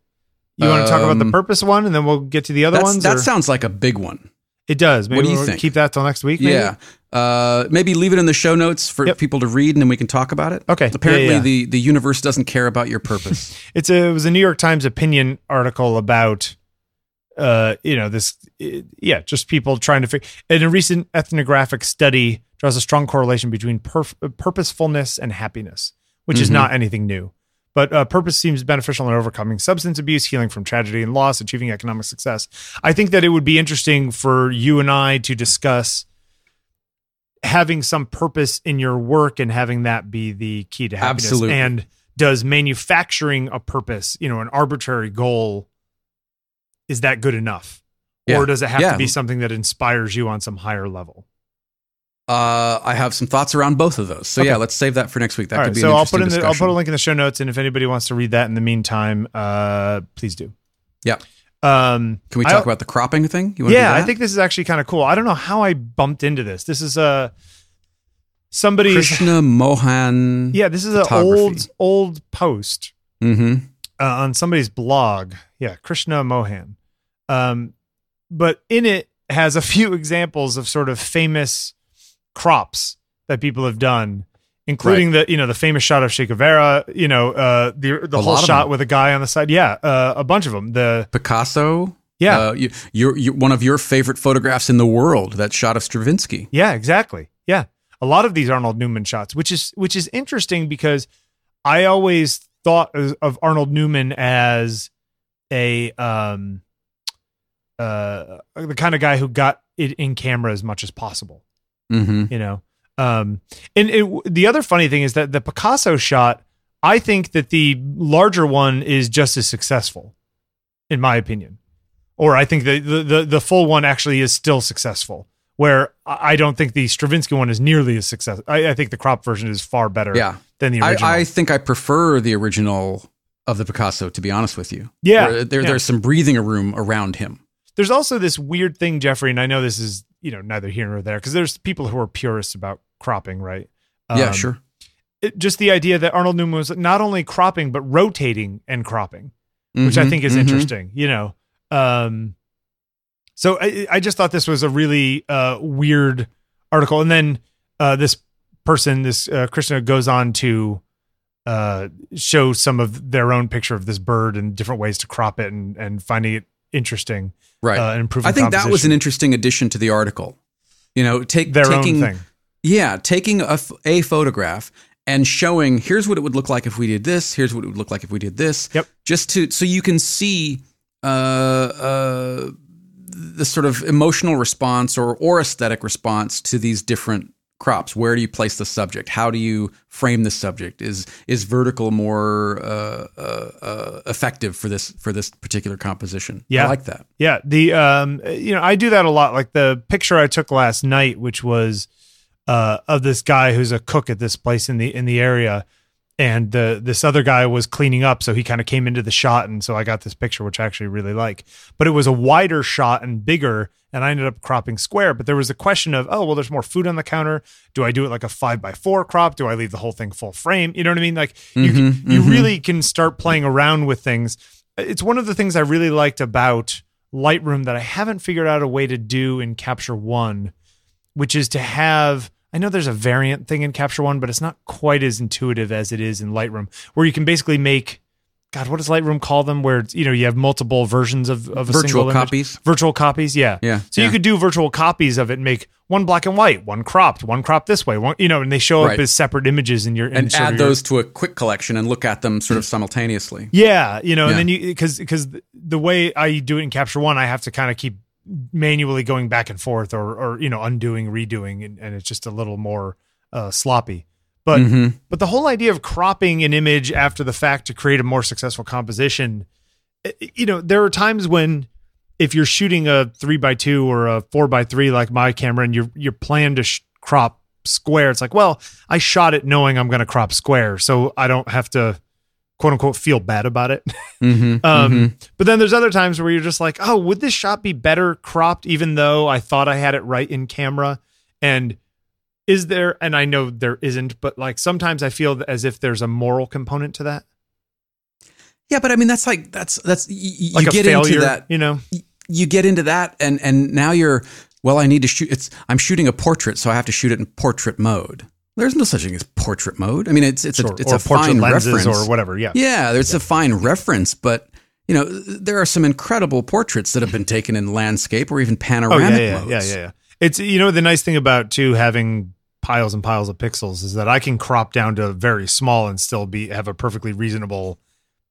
You want to talk about the Um, purpose one, and then we'll get to the other ones. that or- sounds like a big one. it does. Maybe what do you we'll think? Keep that till next week. maybe? Yeah. Uh, maybe leave it in the show notes for Yep. people to read, and then we can talk about it. Okay. Apparently, Yeah, yeah. the the universe doesn't care about your purpose. it's a it was a New York Times opinion article about uh you know this uh, yeah just people trying to figure in a recent ethnographic study draws a strong correlation between perf- purposefulness and happiness which is Mhm. not anything new but uh, purpose seems beneficial in overcoming substance abuse healing from tragedy and loss achieving economic success i think that it would be interesting for you and i to discuss having some purpose in your work and having that be the key to happiness Absolutely. and does manufacturing a purpose you know an arbitrary goal is that good enough Yeah. or does it have Yeah. to be something that inspires you on some higher level uh, I have some thoughts around both of those. So Okay. yeah, let's save that for next week. That all could right be so i'll put in the, i'll put a link in the show notes and if anybody wants to read that in the meantime uh please do Yeah. Um Can we I- talk about the cropping thing? Yeah i think this is actually kind of cool i don't know how i bumped into this this is uh somebody Krishna Mohan. yeah this is an old old post Mm-hmm. uh, on somebody's blog. Yeah, Krishna Mohan. Um, but in it has a few examples of sort of famous crops that people have done, including the you know the famous shot of Che Guevara. You know uh, the the A whole shot with a guy on the side. Yeah, uh, a bunch of them. The Picasso. yeah. Uh, you, you're, you're one of your favorite photographs in the world. That shot of Stravinsky. Yeah, exactly. Yeah. A lot of these Arnold Newman shots, which is which is interesting because I always thought of of Arnold Newman as a um uh the kind of guy who got it in camera as much as possible, Mm-hmm. you know. Um and it, the other funny thing is that the Picasso shot, I think that the larger one is just as successful in my opinion. Or I think the the the, full one actually is still successful where I I don't think the Stravinsky one is nearly as successful. I, I think the crop version is far better Yeah. than the I, original. I think I prefer the original of the Picasso, to be honest with you. Yeah, Where there, yeah. there's some breathing room around him. there's also this weird thing, Jeffrey, and I know this is you know neither here nor there because there's people who are purists about cropping, right? yeah, Um, sure. It, just the idea that Arnold Newman was not only cropping but rotating and cropping, which I Mhm, think is mhm. interesting. You know, um, so I, I just thought this was a really uh, weird article, and then uh, this person, this uh, Krishna, goes on to uh, show some of their own picture of this bird and different ways to crop it, and and finding it interesting, Right. uh, and improving. I think that was an interesting addition to the article. You know, take their taking own thing. Yeah, taking a, a photograph and showing here's what it would look like if we did this. Here's what it would look like if we did this. Yep. Just to so you can see uh, uh, the sort of emotional response or or aesthetic response to these different crops. Where do you place the subject? How do you frame the subject? Is is vertical more uh, uh, uh, effective for this for this particular composition? Yeah. I like that. Yeah, the um, you know, I do that a lot. Like the picture I took last night, which was uh of this guy who's a cook at this place in the in the area, and the this other guy was cleaning up, so he kind of came into the shot, and so I got this picture, which I actually really like. But it was a wider shot and bigger, and I ended up cropping square. But there was a question of, oh, well, there's more food on the counter. Do I do it like a five by four crop? Do I leave the whole thing full frame? You know what I mean? Like you can, Mhm, you really can start playing around with things. It's one of the things I really liked about Lightroom that I haven't figured out a way to do in Capture One, which is to have. I know there's a variant thing in Capture One, but it's not quite as intuitive as it is in Lightroom, where you can basically make. God, what does Lightroom call them? Where you know you have multiple versions of, of a Virtual single image? copies. virtual copies. Yeah, Yeah, So yeah. you could do virtual copies of it and make one black and white, one cropped, one cropped this way, one you know, and they show up as separate images in your in and add your- those to a quick collection and look at them sort of simultaneously. Yeah, you know, Yeah. and then you because because the way I do it in Capture One, I have to kind of keep manually going back and forth or or you know undoing, redoing, and, and it's just a little more uh, sloppy. But Mhm. but the whole idea of cropping an image after the fact to create a more successful composition, you know, there are times when if you're shooting a three by two or a four by three like my camera, and you're you're plan to sh- crop square, it's like, well, I shot it knowing I'm going to crop square, so I don't have to quote unquote feel bad about it. Mhm. Um, Mhm. But then there's other times where you're just like, oh, would this shot be better cropped, even though I thought I had it right in camera? And is there, and I know there isn't, but like sometimes I feel as if there's a moral component to that, Yeah, but I mean that's like that's that's y- y- like you get failure, into that you know? you get into that and and now you're well I need to shoot it's I'm shooting a portrait so I have to shoot it in portrait mode. There's no such thing as portrait mode. I mean it's it's Or, a it's or a fine lenses reference or whatever. Yeah. Yeah, there's a fine reference, but you know there are some incredible portraits that have been taken in landscape or even Oh panoramic yeah, yeah, modes. yeah, yeah, yeah. It's you know the nice thing about too having piles and piles of pixels is that I can crop down to very small and still be have a perfectly reasonable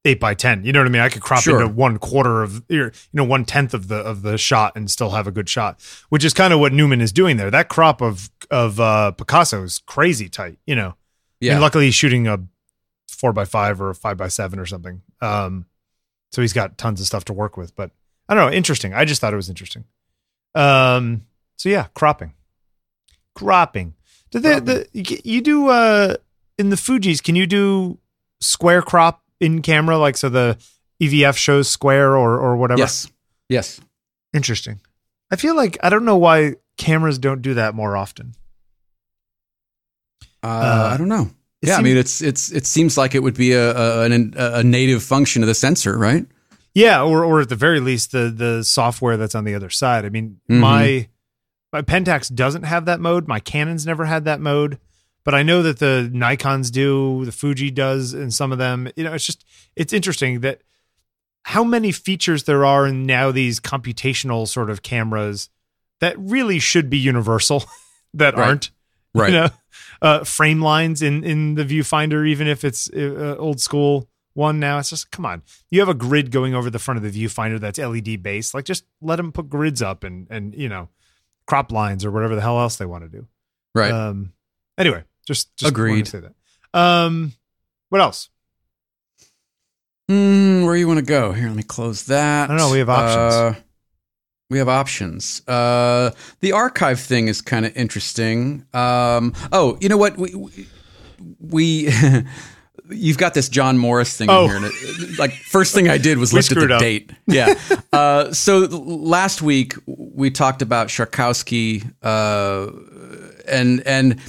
eight by ten. You know what I mean? I could crop Sure. into one quarter of you know one tenth of the of the shot and still have a good shot, which is kind of what Newman is doing there. That crop of of uh, Picasso is crazy tight. You know, Yeah. and luckily he's shooting a four by five or a five by seven or something. Um, so he's got tons of stuff to work with. But I don't know, interesting. I just thought it was interesting. Um, so yeah, cropping, cropping. Did the, the you- you do uh in the Fuji's? Can you do square crop in camera, like so the EVF shows square or or whatever? Yes. Yes. Interesting. I feel like I don't know why cameras don't do that more often. Uh, Uh, I don't know. Yeah, I mean it's it's it seems like it would be a a, a native function of the sensor, right? Yeah, or or at the very least the the software that's on the other side. I mean, Mhm. my my Pentax doesn't have that mode. My Canon's never had that mode, but I know that the Nikon's do, the Fuji does, and some of them. You know, it's just it's interesting that how many features there are in now these computational sort of cameras that really should be universal that Right. aren't. Right. You know, uh, frame lines in in the viewfinder, even if it's uh, old school one now. It's just come on. You have a grid going over the front of the viewfinder that's LED based. Like just let them put grids up and and you know crop lines or whatever the hell else they want to do. Right. Um. Anyway, just just Agreed. to say that. Um. What else? Mm, where you want to go? Here, let me close that. I don't know, we have options. Uh, we have options. Uh, the archive thing is kind of interesting. Um, oh, you know what? We we, we you've got this John Morris thing Oh. in here. And it, like first thing I did was We looked at the up. date. Yeah. uh, so last week we talked about Szarkowski, uh, and and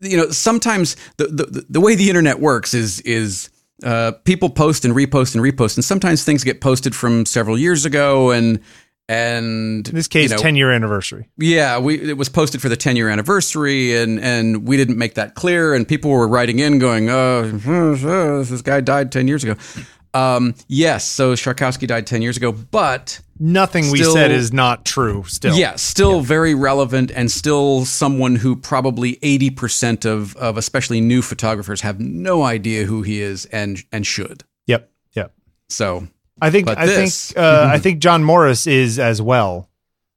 you know sometimes the, the the way the internet works is is uh, people post and repost and repost, and sometimes things get posted from several years ago, and and In this case, you know, ten year anniversary. yeah, we it was posted for the 10 year anniversary, and and we didn't make that clear, and people were writing in going, "Oh, this guy died 10 years ago." Um, yes, so Szarkowski died 10 years ago, but Nothing we said is not true. Still, yeah, still very relevant, and still someone who probably 80% of of especially new photographers have no idea who he is and and should. Yep. Yep. So I think But I this- think uh, I think John Morris is as well.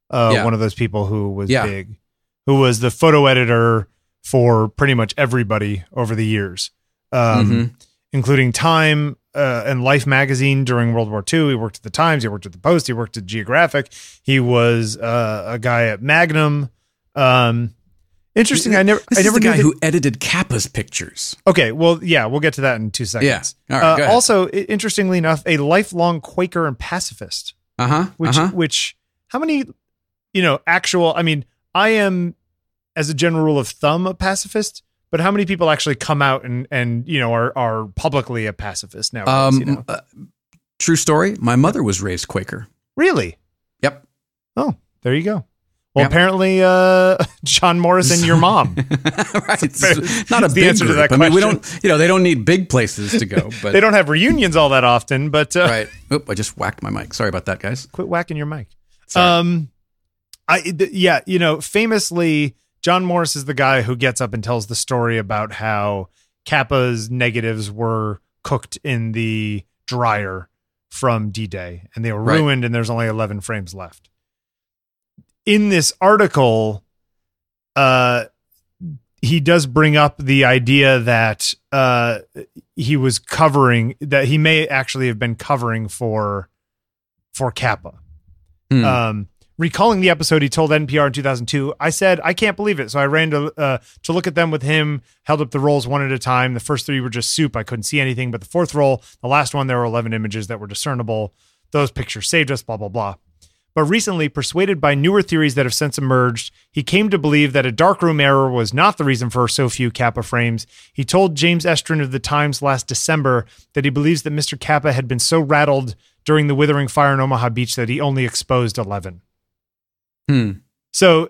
Uh, Yeah. one of those people who was Yeah. big, who was the photo editor for pretty much everybody over the years, um, Mhm. including Time uh, and Life magazine during World War II. He worked at the Times. He worked at the Post. He worked at Geographic. He was uh, a guy at Magnum. Um, interesting. I never. this I is never the guy that- who edited Capa's pictures. Okay, well, yeah, we'll get to that in two seconds. Yeah. All right, go uh, also, interestingly enough, a lifelong Quaker and pacifist. Uh huh. Which, uh-huh. which, how many, you know, actual? I mean, I am, as a general rule of thumb, a pacifist. But how many people actually come out and and you know are are publicly a pacifist now? Um, you know? uh, true story. My mother was raised Quaker. really? Yep. Oh, there you go. Well, Yep. apparently, uh, John Morris and your mom. right. It's not a big answer to group. that I mean, we don't, you know, they don't need big places to go, but they don't have reunions all that often, but uh, right. Oop, I just whacked my mic. Sorry about that, guys. quit whacking your mic. Sorry. Um, I th- yeah, you know, famously, John Morris is the guy who gets up and tells the story about how Capa's negatives were cooked in the dryer from D-Day, and they were Right. ruined, and there's only 11 frames left. In this article, uh, he does bring up the idea that uh, he was covering that he may actually have been covering for for Capa. Hmm. Um, recalling the episode he told NPR in 2002, I said I can't believe it. So I ran to uh, to look at them with him. Held up the rolls one at a time. The first three were just soup. I couldn't see anything. But the fourth roll, the last one, there were 11 images that were discernible. Those pictures saved us. Blah blah blah. But recently, persuaded by newer theories that have since emerged, he came to believe that a darkroom error was not the reason for so few Capa frames. He told James Estrin of the Times last December that he believes that Mr. Capa had been so rattled during the withering fire in Omaha Beach that he only exposed 11. Hmm. So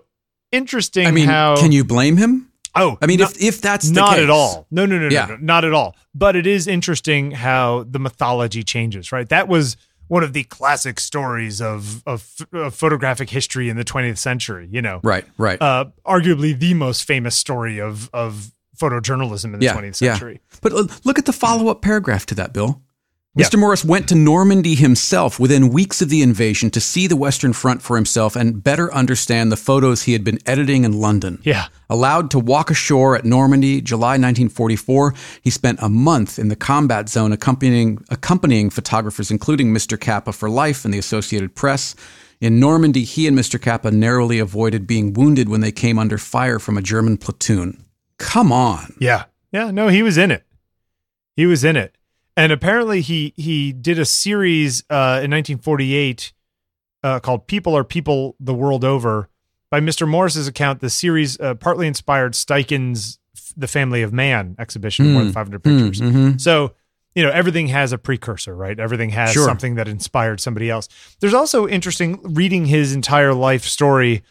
interesting I mean, how. can you blame him? Oh, I mean, not, if if that's the not case, at all. No, no, no, Yeah. no, no, not at all. But it is interesting how the mythology changes, right? That was one of the classic stories of of, of photographic history in the 20th century. You know, Right, right. uh, arguably the most famous story of of photojournalism in the Yeah, 20th yeah. century. But look at the follow up paragraph to that, Bill. Yeah. Mr. Morris went to Normandy himself within weeks of the invasion to see the Western Front for himself and better understand the photos he had been editing in London. Yeah. Allowed to walk ashore at Normandy, July 1944, he spent a month in the combat zone accompanying, accompanying photographers, including Mr. Capa for Life and the Associated Press. In Normandy, he and Mr. Capa narrowly avoided being wounded when they came under fire from a German platoon. Come on. Yeah. Yeah. No, he was in it. He was in it. And apparently he he did a series uh, in 1948 uh, called "People Are People the World Over." By Mr. Morris's account, the series uh, partly inspired Steichen's "The Family of Man" exhibition, more than 500 pictures. Mhm. So, you know, everything has a precursor, right? Everything has Sure. something that inspired somebody else. There's also interesting reading his entire life story,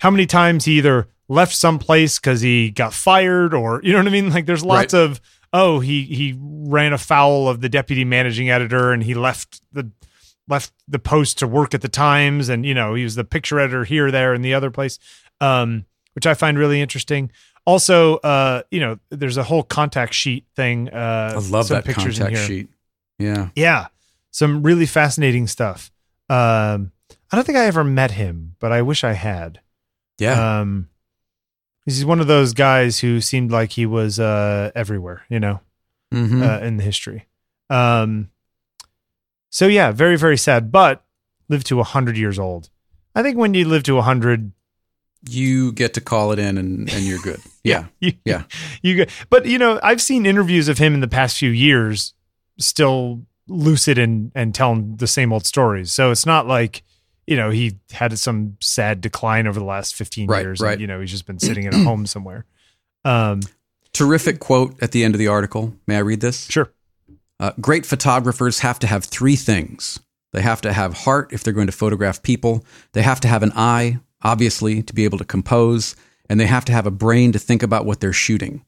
how many times he either left someplace because he got fired or, you know what I mean? Like there's lots Right. of, oh, he, he ran afoul of the deputy managing editor and he left the, left the post to work at the Times. And, you know, he was the picture editor here, there, and the other place, um, which I find really interesting. Also, uh, you know, there's a whole contact sheet thing. Uh, I love some that pictures in contact sheet. Yeah. Yeah, some really fascinating stuff. Um, I don't think I ever met him, but I wish I had. Yeah. Um, he's one of those guys who seemed like he was uh, everywhere, you know, Mhm. uh, in the history. Um, so yeah, very very sad, but lived to hundred years old. I think when you live to hundred, you get to call it in and, and you're good. Yeah. you, Yeah. you get. But you know, I've seen interviews of him in the past few years, still lucid and and telling the same old stories. So it's not like you know he had some sad decline over the last fifteen Right, years. right. And, you know, he's just been sitting at a home somewhere. Um, Terrific quote at the end of the article. May I read this? sure. Uh, great photographers have to have three things. They have to have heart if they're going to photograph people. They have to have an eye, obviously, to be able to compose. And they have to have a brain to think about what they're shooting.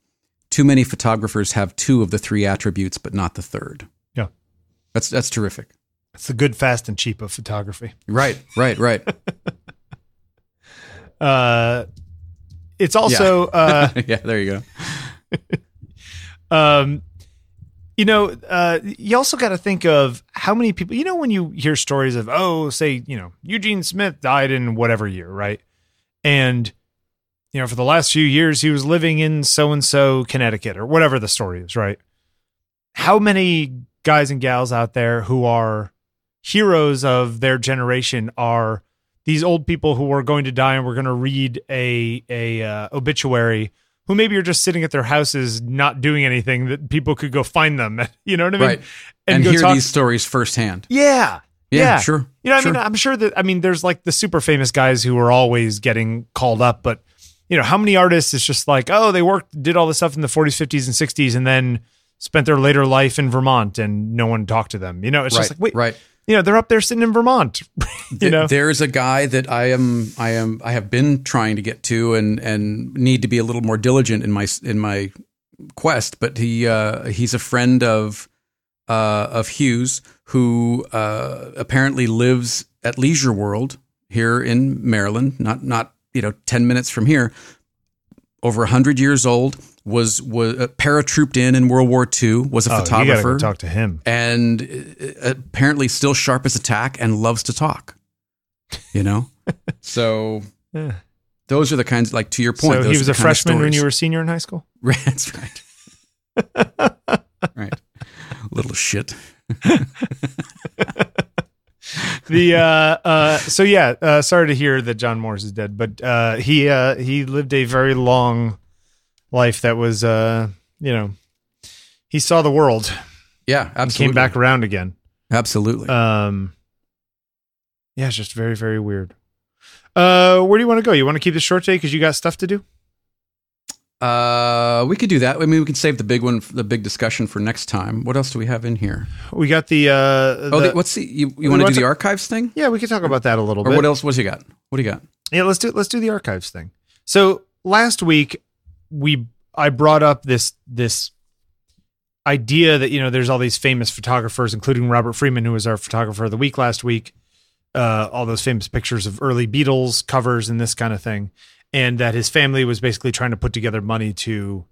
Too many photographers have two of the three attributes, but not the third. Yeah. That's that's terrific. It's the good, fast, and cheap of photography. Right, right, right. Uh, it's also uh, yeah, there you go. um you know uh you also got to think of how many people you know when you hear stories of oh say you know Eugene Smith died in whatever year right and you know for the last few years he was living in so and so Connecticut or whatever the story is right how many guys and gals out there who are heroes of their generation are these old people who are going to die and we're going to read a a uh, obituary who maybe are just sitting at their houses not doing anything that people could go find them you know what i mean Right. And, go hear talk- these stories firsthand. yeah Yeah, Yeah. sure. you know sure. i mean i'm sure that i mean there's like the super famous guys who are always getting called up but you know how many artists it's just like oh they worked did all this stuff in the 40s 50s and 60s and then spent their later life in vermont and no one talked to them you know it's right, just like wait right. You know they're up there sitting in Vermont. you know, there's a guy that I am I am I have been trying to get to and and need to be a little more diligent in my in my quest. But he uh, he's a friend of uh, of Hughes who uh, apparently lives at Leisure World here in Maryland, not not you know ten minutes from here. Over hundred years old, was was uh, paratrooped in in World War II, was a oh, photographer go talk to him. and uh, apparently still sharp as a tack and loves to talk. You know, so Yeah. those are the kinds like to your point. so he was a freshman when you were a senior in high school. Right, that's right. right, little shit. the uh uh so yeah uh sorry to hear that john morris is dead but uh he uh he lived a very long life that was uh you know he saw the world Yeah, absolutely. came back around again Absolutely. um yeah it's just very very weird uh where do you want to go you want to keep this short today because you got stuff to do Uh, we could do that. I mean, we can save the big one, the big discussion for next time. What else do we have in here? we got the uh Oh, the- what's the you, you want to do the archives thing, yeah we could talk about that a little or bit what else? What's you got? What do you got? Yeah, let's do let's do the archives thing. So last week we I brought up this this idea that you know there's all these famous photographers, including Robert Freeman, who was our photographer of the week last week. Uh, all those famous pictures of early Beatles covers and this kind of thing, and that his family was basically trying to put together money to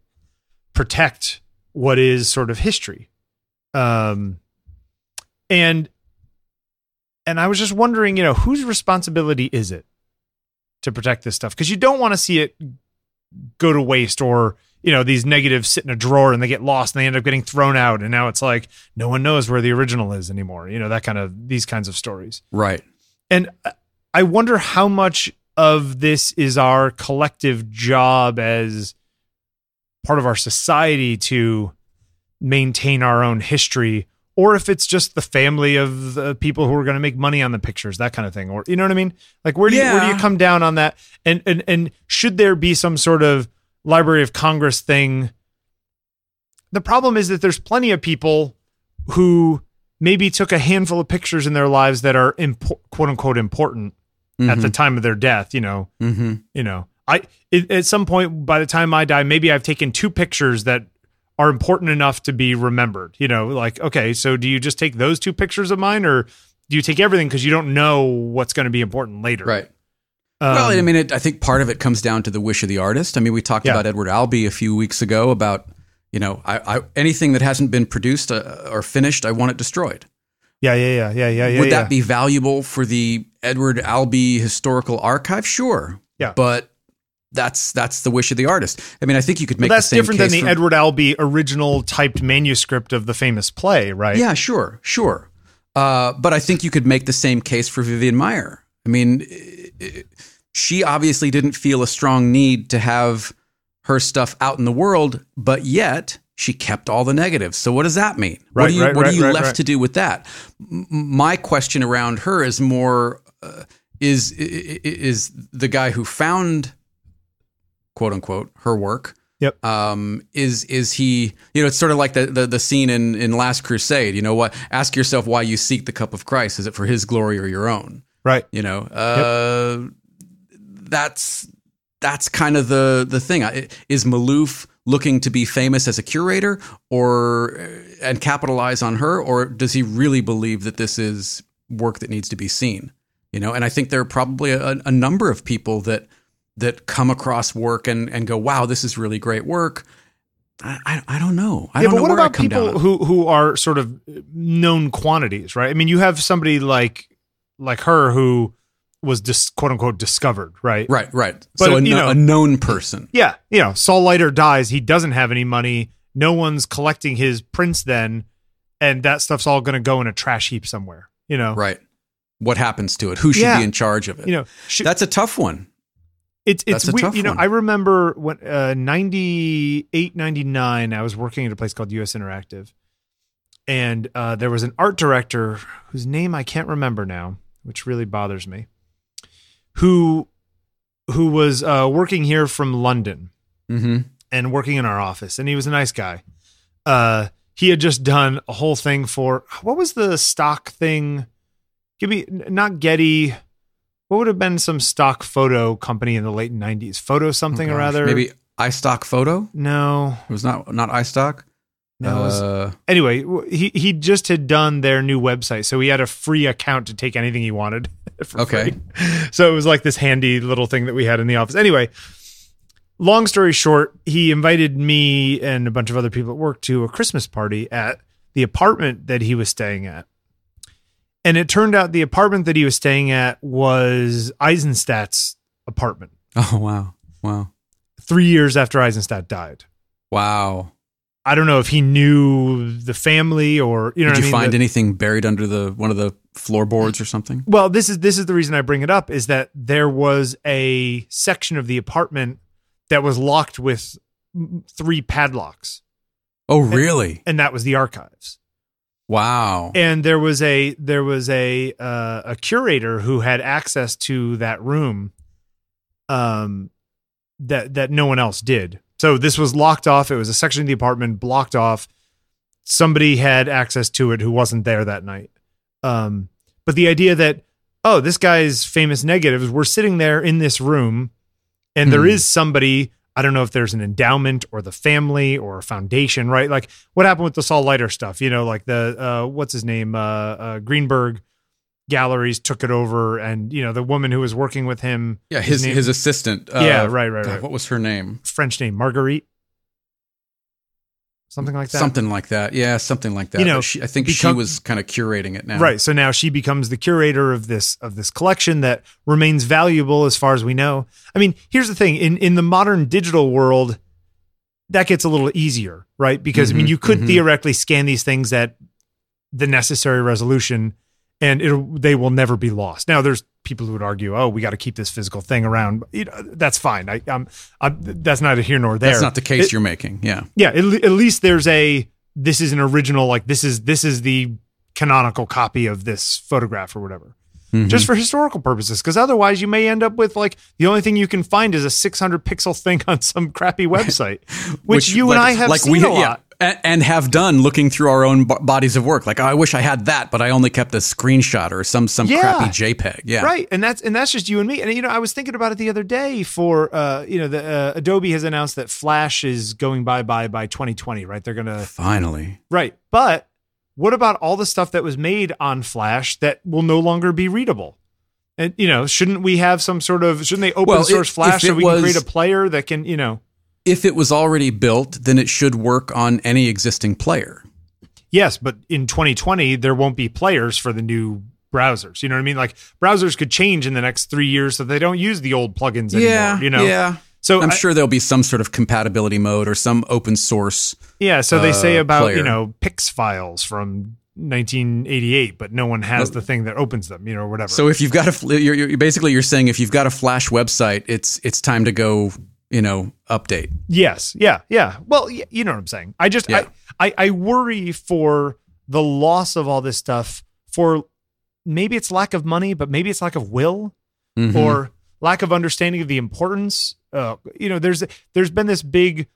protect what is sort of history. Um, and and I was just wondering, you know, whose responsibility is it to protect this stuff? Because you don't want to see it go to waste or you know these negatives sit in a drawer and they get lost and they end up getting thrown out. And now it's like no one knows where the original is anymore. You know that kind of these kinds of stories. Right. and i wonder how much of this is our collective job as part of our society to maintain our own history or if it's just the family of the people who are going to make money on the pictures that kind of thing or you know what i mean? Like where do you where do you come down on that? And and and should there be some sort of library of congress thing? The problem is that there's plenty of people who maybe took a handful of pictures in their lives that are impo- quote unquote important at the time of their death you know? Mm-hmm. you know i at some point by the time i die maybe i've taken two pictures that are important enough to be remembered you know like okay so do you just take those two pictures of mine or do you take everything because you don't know what's going to be important later Right. Um, well, I mean, it, I think part of it comes down to the wish of the artist. I mean, we talked Yeah. about Edward Albee a few weeks ago about, you know, I, I, anything that hasn't been produced uh, or finished, I want it destroyed. yeah yeah yeah yeah yeah yeah Would yeah. that be valuable for the Edward Albee Historical Archive? Sure. Yeah. But that's that's the wish of the artist. I mean, I think you could make that's the same different than the for- edward albee original typed manuscript of the famous play right Yeah, sure, sure. Uh, but I think you could make the same case for Vivian Maier. I mean, i- i- she obviously didn't feel a strong need to have her stuff out in the world, but yet she kept all the negatives. So what does that mean? what Right, are you, right, what right, are you left to do with that? M- my question around her is more uh, is is the guy who found quote unquote her work Yep. um, is is he you know it's sort of like the, the the scene in in Last Crusade. You know what? Ask yourself why you seek the cup of Christ. Is it for His glory or your own? right You know, uh, that's that's kind of the the thing. Is Maloof looking to be famous as a curator or and capitalize on her, or does he really believe that this is work that needs to be seen? You know, and I think there are probably a, a number of people that that come across work and and go, "Wow, this is really great work." I I, I don't know. I yeah, don't but know what about people who who are sort of known quantities, right? I mean, you have somebody like like her who was dis, quote unquote discovered, right? Right, right. But, so a, you know- a known person. Yeah, you know, Saul Leiter dies, he doesn't have any money, no one's collecting his prints then, and that stuff's all going to go in a trash heap somewhere, you know. Right. What happens to it? Who should Yeah. be in charge of it? You know, sh- That's a tough one. It's it's weird. You know, one. I remember when uh 98 99 I was working at a place called US Interactive. And uh there was an art director whose name I can't remember now, which really bothers me. Who who was uh working here from London Mm-hmm. and working in our office and he was a nice guy. Uh he had just done a whole thing for what was the stock thing give me not Getty. What would have been some stock photo company in the late '90s? Photo something Oh, or other. Maybe iStock Photo. no. It was not not iStock. No, Uh, anyway, he he just had done their new website, so he had a free account to take anything he wanted. for Okay. free. So it was like this handy little thing that we had in the office. Anyway, long story short, he invited me and a bunch of other people at work to a Christmas party at the apartment that he was staying at. And it turned out the apartment that he was staying at was Eisenstaedt's apartment. oh wow, wow, 3 years after Eisenstaedt died. wow. I don't know if he knew the family or you know Did what you I mean? find The- anything buried under the one of the floorboards or something? Well, this is this is the reason I bring it up is that there was a section of the apartment that was locked with three padlocks, Oh really? and that was the archives. Wow. And there was a there was a uh, a curator who had access to that room, um, that that no one else did. So this was locked off. It was a section of the apartment blocked off. Somebody had access to it who wasn't there that night. Um, but the idea that oh, this guy's famous negatives were sitting there in this room, and there Hmm. is somebody. I don't know if there's an endowment or the family or a foundation, right? Like what happened with the Saul Leiter stuff, you know, like the uh, what's his name, uh, uh, Greenberg Galleries took it over, and you know the woman who was working with him, yeah, his name- his assistant. uh, yeah, right, right, God, right, What was her name? French name, Marguerite, something like that. Something like that. Yeah, something like that. You know, she, I think she was kind of curating it now. Right. So now she becomes the curator of this of this collection that remains valuable as far as we know. I mean, here's the thing: in in the modern digital world, that gets a little easier, right? Because I mean, Mhm, you could mhm. theoretically scan these things at the necessary resolution, and it they will never be lost. Now, there's people who would argue, "Oh, we got to keep this physical thing around." You know, that's fine. I, I'm, I'm, that's neither here nor there. That's not the case It- you're making. Yeah. yeah at, at least there's a this is an original like this is this is the canonical copy of this photograph or whatever Mhm. just for historical purposes because otherwise you may end up with like the only thing you can find is a 600 pixel thing on some crappy website which, you and i have like seen we, a lot yeah, a- and have done looking through our own bo- bodies of work. Like, oh, I wish I had that, but I only kept a screenshot or some some Yeah. crappy JPEG. Yeah. right and that's and that's just you and me and you know i was thinking about it the other day for uh you know the uh, adobe has announced that flash is going bye bye by 2020 right they're gonna Finally. Right. But what about all the stuff that was made on Flash that will no longer be readable? And you know, shouldn't we have some sort of shouldn't they open Well, source if- Flash so we was- can create a player that can, you know, If it was already built, then it should work on any existing player. yes, but in 2020 there won't be players for the new browsers. You know what I mean? Like browsers could change in the next 3 years so they don't use the old plugins anymore, yeah. you know. Yeah. So I'm I- sure there'll be some sort of compatibility mode or some open source. Yeah, so they say uh, about, player. you know, Pix files from 1988, but no one has the thing that opens them, you know, or whatever. So if you've got a, you're, you're basically you're saying if you've got a Flash website, it's it's time to go, you know, update. Yes. Yeah. Yeah. Well, you know what I'm saying. I just Yeah. I, I I worry for the loss of all this stuff for maybe it's lack of money, but maybe it's lack of will Mhm. or lack of understanding of the importance. Uh, you know, there's there's been this big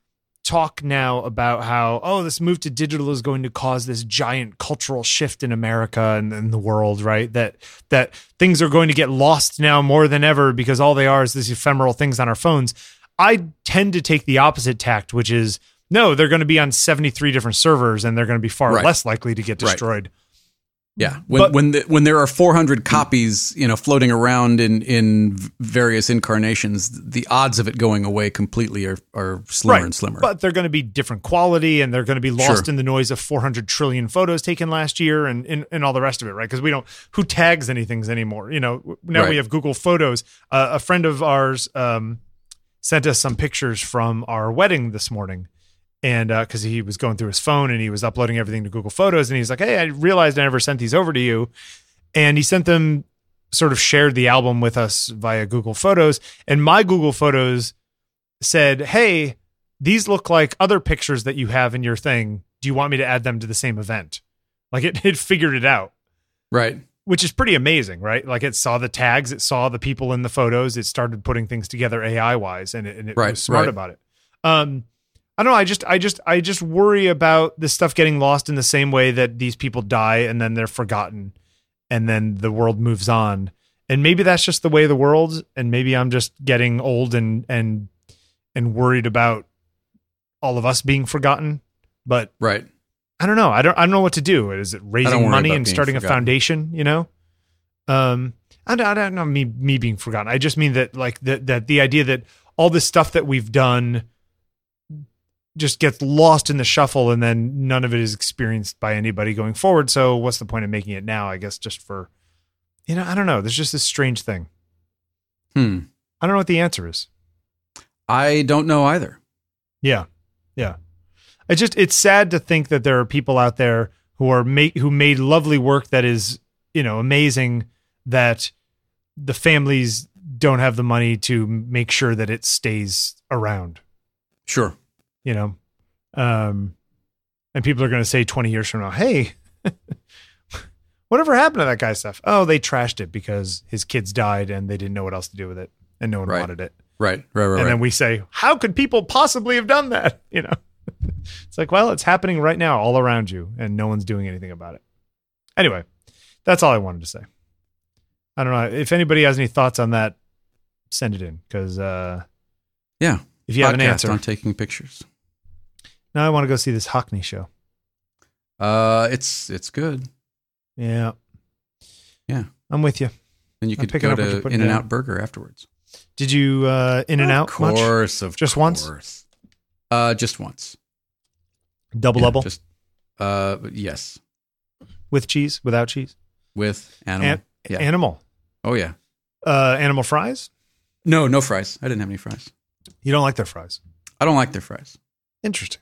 talk now about how oh this move to digital is going to cause this giant cultural shift in America and in the world, right? That that things are going to get lost now more than ever because all they are is these ephemeral things on our phones. I tend to take the opposite tact, which is no, they're going to be on 73 different servers and they're going to be far Right. less likely to get Right. destroyed. Yeah, when But- when the, when there are 400 copies, you know, floating around in in various incarnations, the odds of it going away completely are are slimmer and slimmer. But they're going to be different quality and they're going to be lost Sure. in the noise of 400 trillion photos taken last year and, and, and all the rest of it, right? Because we don't, who tags anything anymore? You know, now we have Google Photos. Uh, a friend of ours um, sent us some pictures from our wedding this morning. And uh, because he was going through his phone and he was uploading everything to Google Photos, and he's like, Hey, I realized I never sent these over to you. And he sent them, sort of shared the album with us via Google Photos. And my Google Photos said, Hey, these look like other pictures that you have in your thing. Do you want me to add them to the same event? Like it, it figured it out, right. Which is pretty amazing, right? Like it saw the tags, it saw the people in the photos, it started putting things together AI wise, and it, and it Right, was smart right. about it. Um, I don't know. I just, I just, I just worry about this stuff getting lost in the same way that these people die and then they're forgotten. and then the world moves on. And maybe that's just the way the world, and maybe I'm just getting old and and and worried about all of us being forgotten. But Right. I don't know. I don't. I don't know what to do. Is it raising money and starting a foundation? You know, um, I don't, I don't know me me being forgotten. I just mean that like that that the idea that all this stuff that we've done just gets lost in the shuffle, and then none of it is experienced by anybody going forward. So what's the point of making it now? I guess just for you know, I don't know. There's just this strange thing. Hmm. I don't know what the answer is. I don't know either. Yeah. Yeah. It just it's sad to think that there are people out there who are make who made lovely work that is, you know, amazing that the families don't have the money to make sure that it stays around, Sure. you know. Um and people are going to say 20 years from now, "Hey, whatever happened to that guy's stuff?" Oh, they trashed it because his kids died and they didn't know what else to do with it and no one Right. wanted it. Right. Right. Right. and right. then we say, "How could people possibly have done that?" You know, it's like, well, it's happening right now, all around you, and no one's doing anything about it. Anyway, that's all I wanted to say. I don't know if anybody has any thoughts on that. Send it in because uh, yeah. if you have an Podcast answer, on taking pictures. now I want to go see this Hockney show. Uh, it's it's good. Yeah, Yeah. I'm with you. And you I'm could go up to In and. Out Burger afterwards. Did you uh, in and out Of much? course, of Just once? Uh, just once. Double Yeah, double Just uh, yes, with cheese, without cheese, with animal. An- yeah. animal, oh yeah. uh, animal fries. No, no fries. I didn't have any fries. You don't like their fries. I don't like their fries. Interesting.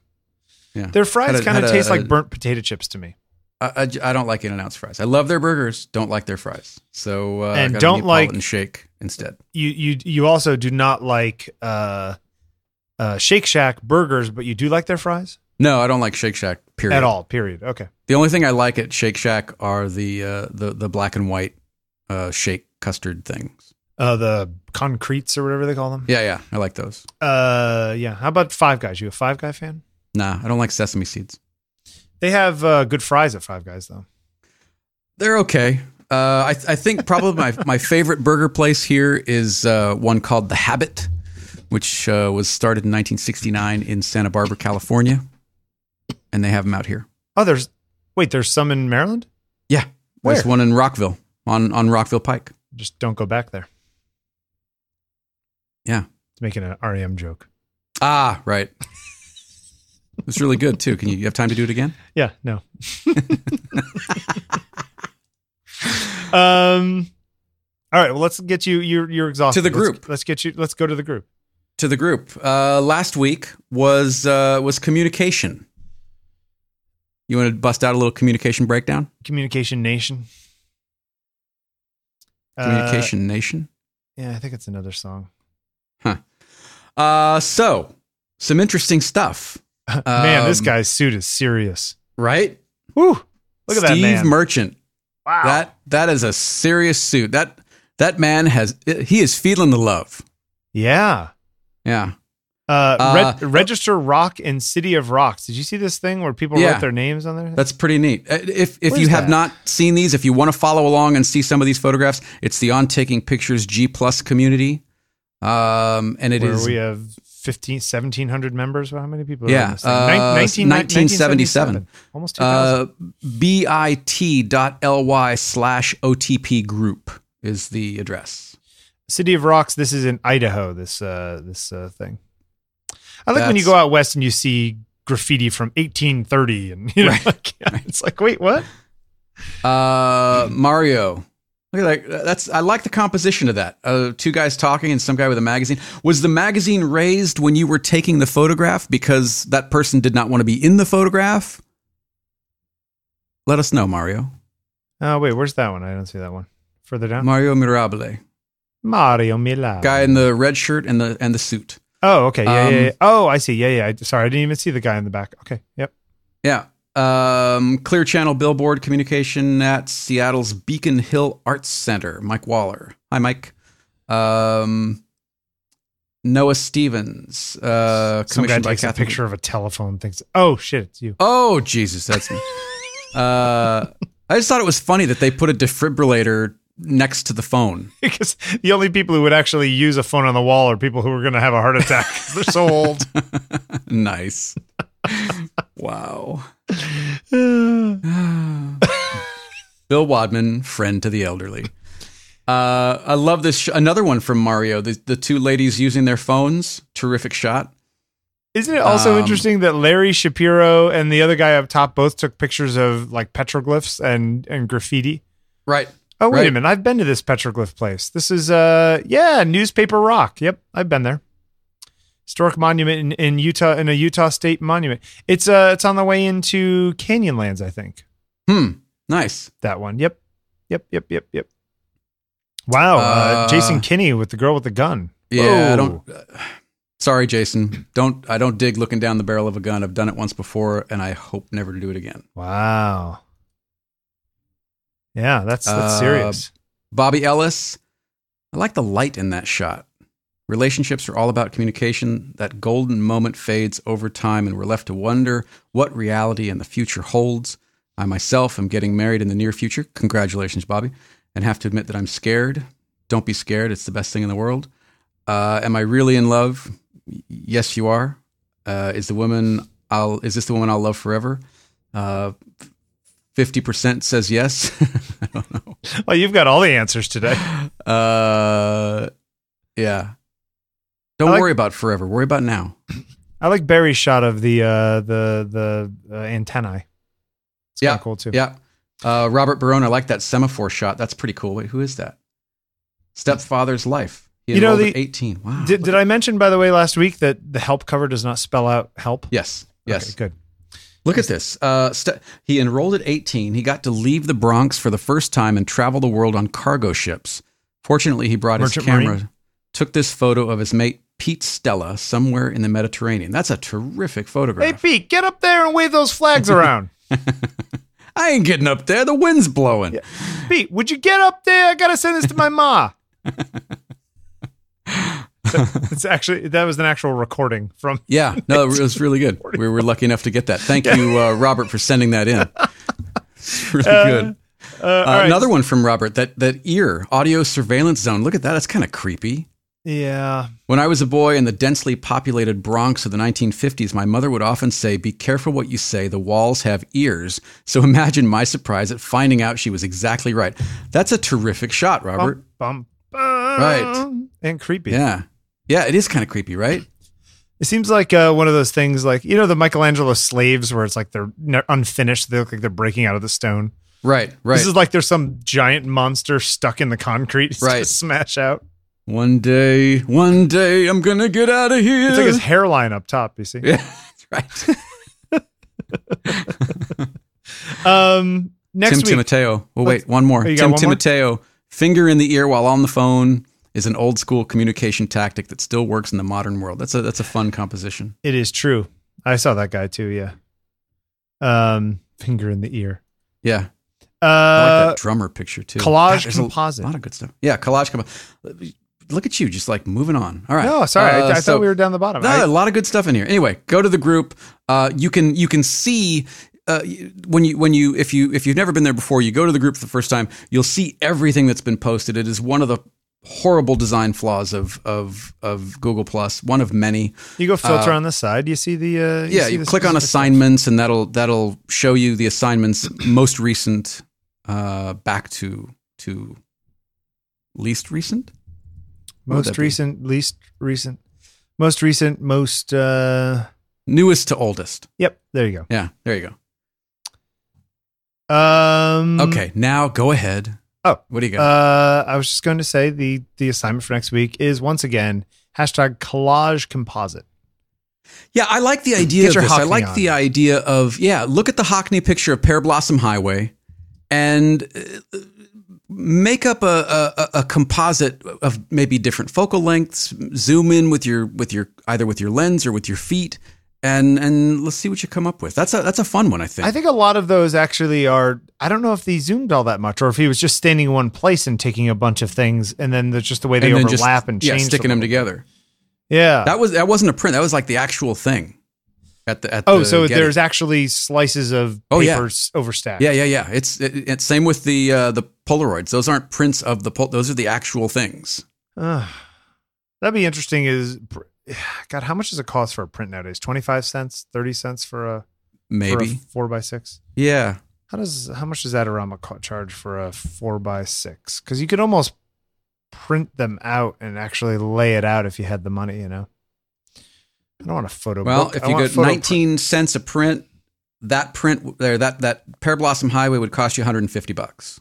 Yeah. Their fries kind of taste a- like burnt potato chips to me. I I don't like In and Out's fries. I love their burgers. Don't like their fries. So uh, I And don't like- Neapolitan shake instead. You you you also do not like uh, uh, Shake Shack burgers, but you do like their fries No, I don't like Shake Shack. Period. at all. Period. Okay. The only thing I like at Shake Shack are the uh, the the black and white uh, shake custard things. Uh, the concretes or whatever they call them. Yeah, yeah, I like those. Uh, yeah. How about Five Guys? You a Five Guy fan? Nah, I don't like sesame seeds. They have uh, good fries at Five Guys though. They're okay. Uh, I, I think probably my, my favorite burger place here is uh, one called The Habit, which uh, was started in 1969 in Santa Barbara, California, and they have them out here. Oh, there's wait, there's some in Maryland. Yeah, there's one in Rockville on on Rockville Pike. Just don't go back there. Yeah. It's making an REM joke. Ah, right. It was really good too. Can you, you have time to do it again? Yeah. No. um. All right. Well, let's get you. You're you're exhausted. To the Let's- group. let's get you. Let's go to the group. To the group. Uh, last week was uh, was communication. You want to bust out a little communication breakdown? Communication Nation. Uh, Communication Nation. yeah, I think it's another song. Huh. Uh, so some interesting stuff, man, this Um, guy's suit is serious. right? Woo! Look at that Steve. Merchant. wow. That that is a serious suit. That that man has he is feeling the love. yeah. Yeah. Uh, Uh, Reg- Register Rock and City of Rocks. Did you see this thing where people Yeah. write their names on there? That's pretty neat. Uh, If if Where's you have that? not seen these, if you want to follow along and see some of these photographs, it's the On Taking Pictures G Plus community. Um, and it where is we have 15, 1,700 members. Well, how many people? are Yeah, on this thing? uh, Nin- 19 1977. Almost 2,000. uh, bit.ly slash OTP group is the address. City of Rocks. This is in Idaho. This uh, this uh, thing. I like when you go out west and you see graffiti from 1830, and you know, Right. like, yeah, it's like, wait, what? Uh, Mario. Look at that. That's I like the composition of that. Uh, two guys talking and some guy with a magazine. Was the magazine raised when you were taking the photograph because that person did not want to be in the photograph? Let us know, Mario. Oh, wait, where's that one? I don't see that one. Further down. Mario Mirabile, Mario Milano. guy in the red shirt and the and the suit. Oh, okay. Yeah, Um, yeah, yeah. Oh, I see. Yeah, yeah. Sorry, I didn't even see the guy in the back. Okay. Yep. Yeah. Um, Clear Channel Billboard Communication at Seattle's Beacon Hill Arts Center. Mike Waller. Hi, Mike. Um, Noah Stevens. Uh, Some guy takes a picture of a telephone. Thinks, oh shit, it's you. Oh Jesus, that's me. uh, I just thought it was funny that they put a defibrillator next to the phone. because the only people who would actually use a phone on the wall are people who are going to have a heart attack they're so old. nice. wow. Bill Wadman, friend to the elderly. Uh, I love this. Sh- another one from Mario. The, the two ladies using their phones. Terrific shot. Isn't it also Um, interesting that Larry Shapiro and the other guy up top both took pictures of like petroglyphs and and graffiti? Right. Oh wait a minute, I've been to this petroglyph place. This is uh yeah, Newspaper Rock. Yep, I've been there. Historic monument in, in Utah in a Utah state monument. It's uh it's on the way into Canyonlands, I think. Hmm. Nice. That one. Yep. Yep, yep, yep, yep. Wow, uh, Uh, Jason Kinney with the girl with the gun. Yeah. Whoa. I don't. Uh, sorry, Jason. Don't. I don't dig looking down the barrel of a gun. I've done it once before, and I hope never to do it again. Wow. Yeah, that's that's Uh, serious. Bobby Ellis. I like the light in that shot. Relationships are all about communication. That golden moment fades over time, and we're left to wonder what reality and the future holds. I myself am getting married in the near future. Congratulations, Bobby. And have to admit that I'm scared. Don't be scared. It's the best thing in the world. Uh, am I really in love? Yes, you are. Uh, is the woman I'll is this the woman I'll love forever? Uh, Fifty percent says yes. I don't know. Well, you've got all the answers today. Uh, yeah. Don't like- worry about forever. Worry about now. I like Barry's shot of the uh the the uh, antennae. It's Yeah, kind of cool too. Yeah. Uh, Robert Barone, I like that semaphore shot. That's pretty cool. Wait, who is that? Stepfather's life. He You know, the- 18. Wow. Did, did I mention by the way last week that the help cover does not spell out help? yes. Yes. Okay, good. Look at this. Uh, st- he enrolled at 18. He got to leave the Bronx for the first time and travel the world on cargo ships. Fortunately, he brought Merchant his camera, Marine? took this photo of his mate Pete Stella somewhere in the Mediterranean. That's a terrific photograph. Hey. Pete, get up there and wave those flags around. I ain't getting up there. The wind's blowing. Yeah. Pete, would you get up there? I gotta send this to my ma. it's actually that was an actual recording from Yeah, no, it was really good. We were lucky enough to get that. Thank you, uh, Robert, for sending that in. It's really good. uh, Uh, right. Another one from Robert. That that ear audio surveillance zone. Look at that. That's kind of creepy. Yeah. When I was a boy in the densely populated Bronx of the 1950s, my mother would often say, "Be careful what you say. The walls have ears." So imagine my surprise at finding out she was exactly right. That's a terrific shot, Robert. Bum, bum, Right. And creepy. Yeah, yeah, it is kind of creepy, right? It seems like uh, one of those things, like you know, the Michelangelo slaves, where it's like they're unfinished. They look like they're breaking out of the stone. Right, right. This is like there's some giant monster stuck in the concrete. Right. gonna smash out. one day, one day, I'm gonna get out of here. It's like his hairline up top. You see. Yeah, right. Um. Next Tim week, Timoteo. Well, wait, one more. Oh, Tim one more? Timoteo. Finger in the ear while on the phone is an old school communication tactic that still works in the modern world. That's a that's a fun composition. it is true. I saw that guy too. Yeah. Um. Finger in the ear. Yeah, I Uh. like that drummer picture too. collage there's a lot of good stuff. Yeah, collage composite. Look at you, just like moving on. All right. no, sorry. I, Uh, I so- thought we were down the bottom. No, I- a lot of good stuff in here. Anyway, go to the group. Uh, you can you can see uh, when you when you if you if you've never been there before, you go to the group for the first time. You'll see everything that's been posted. It is one of the horrible design flaws of of of Google Plus. One of many. you go filter on the side. You see the. Uh, yeah, see you click on specific stuff. assignments, and that'll that'll show you the assignments most recent uh, back to to least recent. What would that Most be? recent, least recent, most recent, most. uh Newest to oldest. Yep, there you go. Yeah, there you go. go. Um. Okay, now go ahead. Oh. what do you got? Uh, I was just going to say the the assignment for next week is once again hashtag collage composite. Yeah, I like the idea Get of your this. I like on. the idea of yeah. Look at the Hockney picture of Pearblossom Highway, and uh, make up a, a a composite of maybe different focal lengths. Zoom in with your with your either with your lens or with your feet, and and let's see what you come up with. That's a that's a fun one. I think. I think a lot of those actually are. I don't know if they zoomed all that much, or if he was just standing in one place and taking a bunch of things, and then there's just the way they and overlap just and yeah, change sticking them together. Yeah, That was that wasn't a print. That was like the actual thing. at the at Oh, the so Getty. there's actually slices of Oh, yeah. papers overstacked. yeah yeah yeah it's it, it's same with the uh, the Polaroids. Those aren't prints of the pol- those are the actual things. Ugh. that'd be interesting. Is God, how much does it cost for a print nowadays? Twenty five cents, thirty cents for a for a Maybe four by six. yeah. How does how much does co- charge for a four by six? Because you could almost print them out and actually lay it out if you had the money. You know, I don't want a photo. Book. Well, book. if I you get photo 19 cents a print, that print there that that Pearblossom Highway would cost you 150 bucks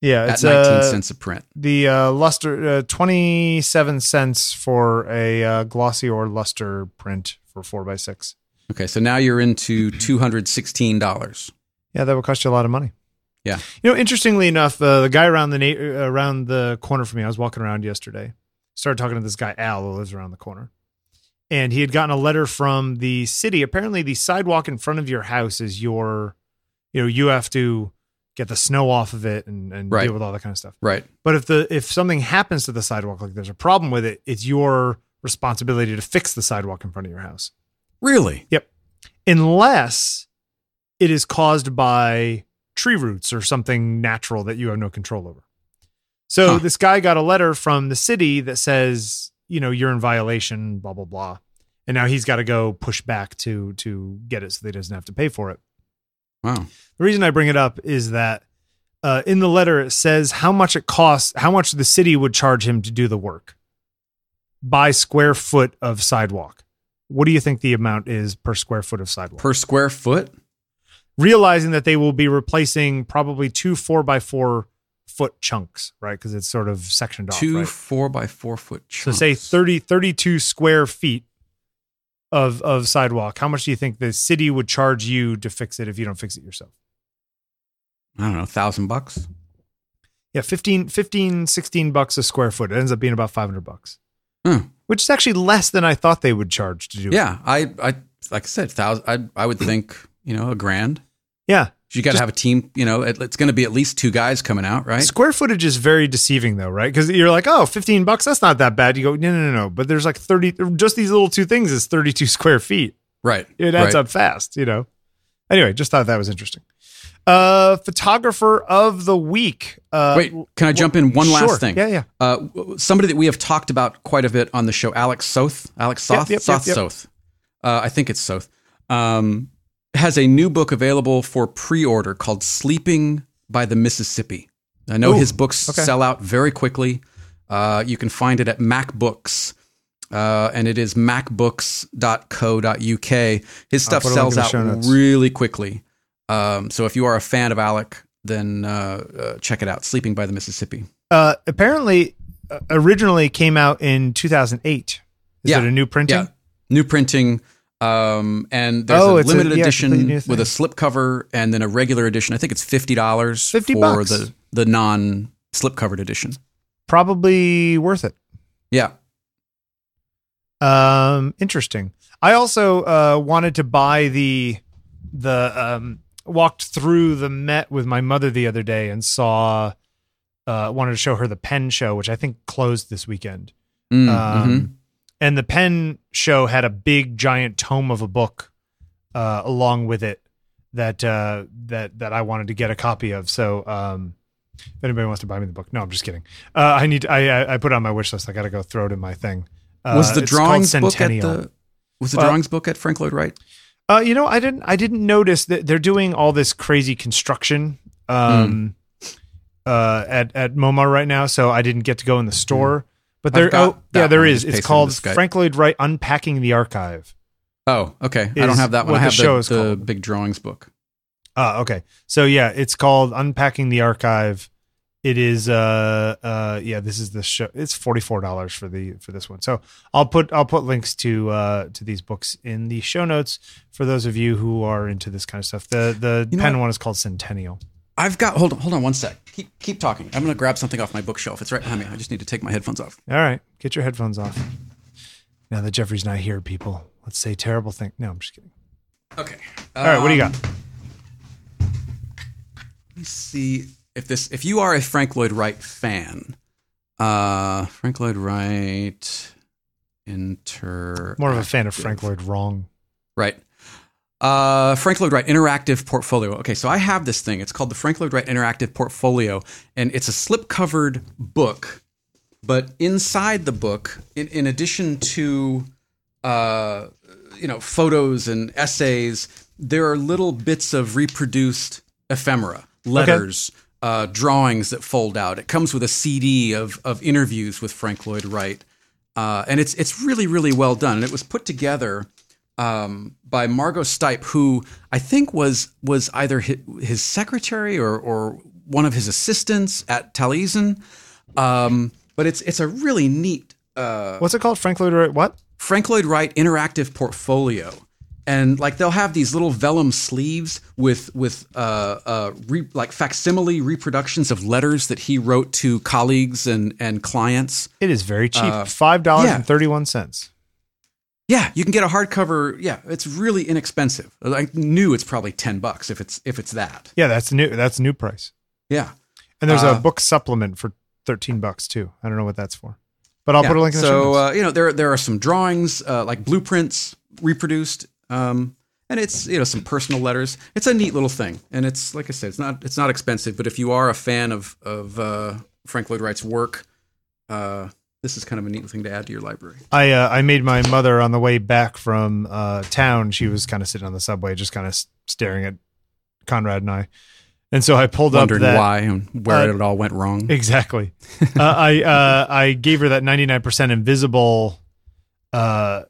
yeah, at it's 19 uh, cents a print. the uh, luster uh, twenty seven cents for a uh, glossy or luster print for four by six. Okay, so now you're into $216. Yeah, that would cost you a lot of money. Yeah. You know, interestingly enough, uh, the guy around the na- around the corner from me, I was walking around yesterday, started talking to this guy Al who lives around the corner, and he had gotten a letter from the city. Apparently, the sidewalk in front of your house is your, you know, you have to get the snow off of it and, and Right. deal with all that kind of stuff. Right. But if the if something happens to the sidewalk, like there's a problem with it, it's your responsibility to fix the sidewalk in front of your house Really? Yep. Unless it is caused by tree roots or something natural that you have no control over. So Huh. this guy got a letter from the city that says, you know, you're in violation, blah blah blah, and now he's got to go push back to to get it so that he doesn't have to pay for it. Wow. The reason I bring it up is that uh, in the letter it says how much it costs, how much the city would charge him to do the work by square foot of sidewalk. What do you think the amount is per square foot of sidewalk? Per square foot? realizing that they will be replacing probably two four by four foot chunks, right? Because it's sort of sectioned off. Two right? four by four foot So chunks. say 30, 32 square feet of of sidewalk. How much do you think the city would charge you to fix it if you don't fix it yourself? I don't know, thousand bucks. Yeah, 15, 15 16 bucks a square foot. It ends up being about 500 bucks, Hmm. which is actually less than I thought they would charge to do it. Yeah, I, I, like I said, thousand. I, I would think, you know, a grand. Yeah. You got to have a team. You know, it's going to be at least two guys coming out, right? Square footage is very deceiving though, right? Because you're like, oh, 15 bucks, that's not that bad. You go, no, no, no, no. But there's like 30, just these little two things is 32 square feet. Right. it adds right. up fast, you know. Anyway, just thought that was interesting. Uh, photographer of the week. Uh, Wait, can I jump in one sure. last thing? Yeah, yeah. Uh, somebody that we have talked about quite a bit on the show, Alec Soth, Alec Soth, Yep, yep, Soth, yep, yep. Soth. Uh, I think it's Soth. Um, has a new book available for pre-order called "Sleeping by the Mississippi." I know Ooh, his books okay. sell out very quickly. Uh, you can find it at MACK Books, uh, and it is mackbooks.co.uk. His stuff put a link sells out really quickly. Um, so if you are a fan of Alec, then uh, uh, check it out. "Sleeping by the Mississippi." Uh, apparently, uh, originally came out in 2008. Is Yeah. it a new printing? Yeah, new printing. Um, and there's Oh, a it's a- limited yeah, edition with a thing. slipcover and then a regular edition. I think it's fifty dollars for bucks. the the non slipcovered edition. Probably worth it. Yeah, Um, interesting. I also uh, wanted to buy the the um, walked through the Met with my mother the other day and saw uh, wanted to show her the Penn show, which I think closed this weekend. Mm, Um, mhm. And the Penn show had a big giant tome of a book uh, along with it that uh, that that I wanted to get a copy of. So um, if anybody wants to buy me the book, no, I'm just kidding. Uh, I need I I- I put it on my wish list. I got to go throw it in my thing. Uh, was the drawings book at the was the drawings book at Frank Lloyd Wright? Uh, you know, I didn't. I didn't notice that they're doing all this crazy construction um, uh, at at MoMA right now. So I didn't get to go in the store. But there, I've oh yeah, there is. It's paste it in called. Frank Lloyd Wright Unpacking the Archive. Oh, okay. I don't have that one. I the have show the, is the big drawings book. Ah, okay. So yeah, it's called Unpacking the Archive. It is uh uh yeah, this is the show. It's forty four dollars for the for this one. So I'll put I'll put links to uh to these books in the show notes for those of you who are into this kind of stuff. The the You know Penn what? one is called Centennial. I've got hold on, hold on one sec. Keep keep talking. I'm gonna grab something off my bookshelf. It's right behind me. I just need to take my headphones off. All right, get your headphones off. Now that Jeffrey's not here, people, let's say terrible thing. No, I'm just kidding. Okay. All right, what do you got? Let me see if this if you are a Frank Lloyd Wright fan. Uh Frank Lloyd Wright inter More of a fan of Frank Lloyd Wrong. Right. Uh, Frank Lloyd Wright Interactive Portfolio. Okay, so I have this thing. It's called the Frank Lloyd Wright Interactive Portfolio, and it's a slip-covered book. But inside the book, in, in addition to uh, you know photos and essays, there are little bits of reproduced ephemera, letters, uh, drawings that fold out. It comes with a CD of of interviews with Frank Lloyd Wright, uh, and it's it's really really well done. And it was put together um, by Margo Stipe, who I think was was either his, his secretary or or one of his assistants at Taliesin. Um, but it's it's a really neat uh, What's it called? Frank Lloyd Wright. What? Frank Lloyd Wright interactive portfolio. And like they'll have these little vellum sleeves with with uh, uh, re, like facsimile reproductions of letters that he wrote to colleagues and and clients. It is very cheap. Uh, Five dollars yeah. and thirty one cents. Yeah, you can get a hardcover. Yeah, it's really inexpensive. I knew it's probably ten bucks if it's if it's that. Yeah, that's new. That's new price. Yeah. And there's Uh, a book supplement for thirteen bucks too. I don't know what that's for, but I'll Yeah. put a link in the show so uh, you know there there are some drawings uh, like blueprints reproduced, um, and it's you know some personal letters. It's a neat little thing, and it's like I said, it's not it's not expensive. But if you are a fan of of uh, Frank Lloyd Wright's work, uh, this is kind of a neat thing to add to your library. I uh, I made my mother on the way back from uh, town. She was kind of sitting on the subway, just kind of staring at Conrad and I. And so I pulled Wondering up that why and where uh, it all went wrong. exactly. uh, I uh, I gave her that ninety nine percent invisible uh,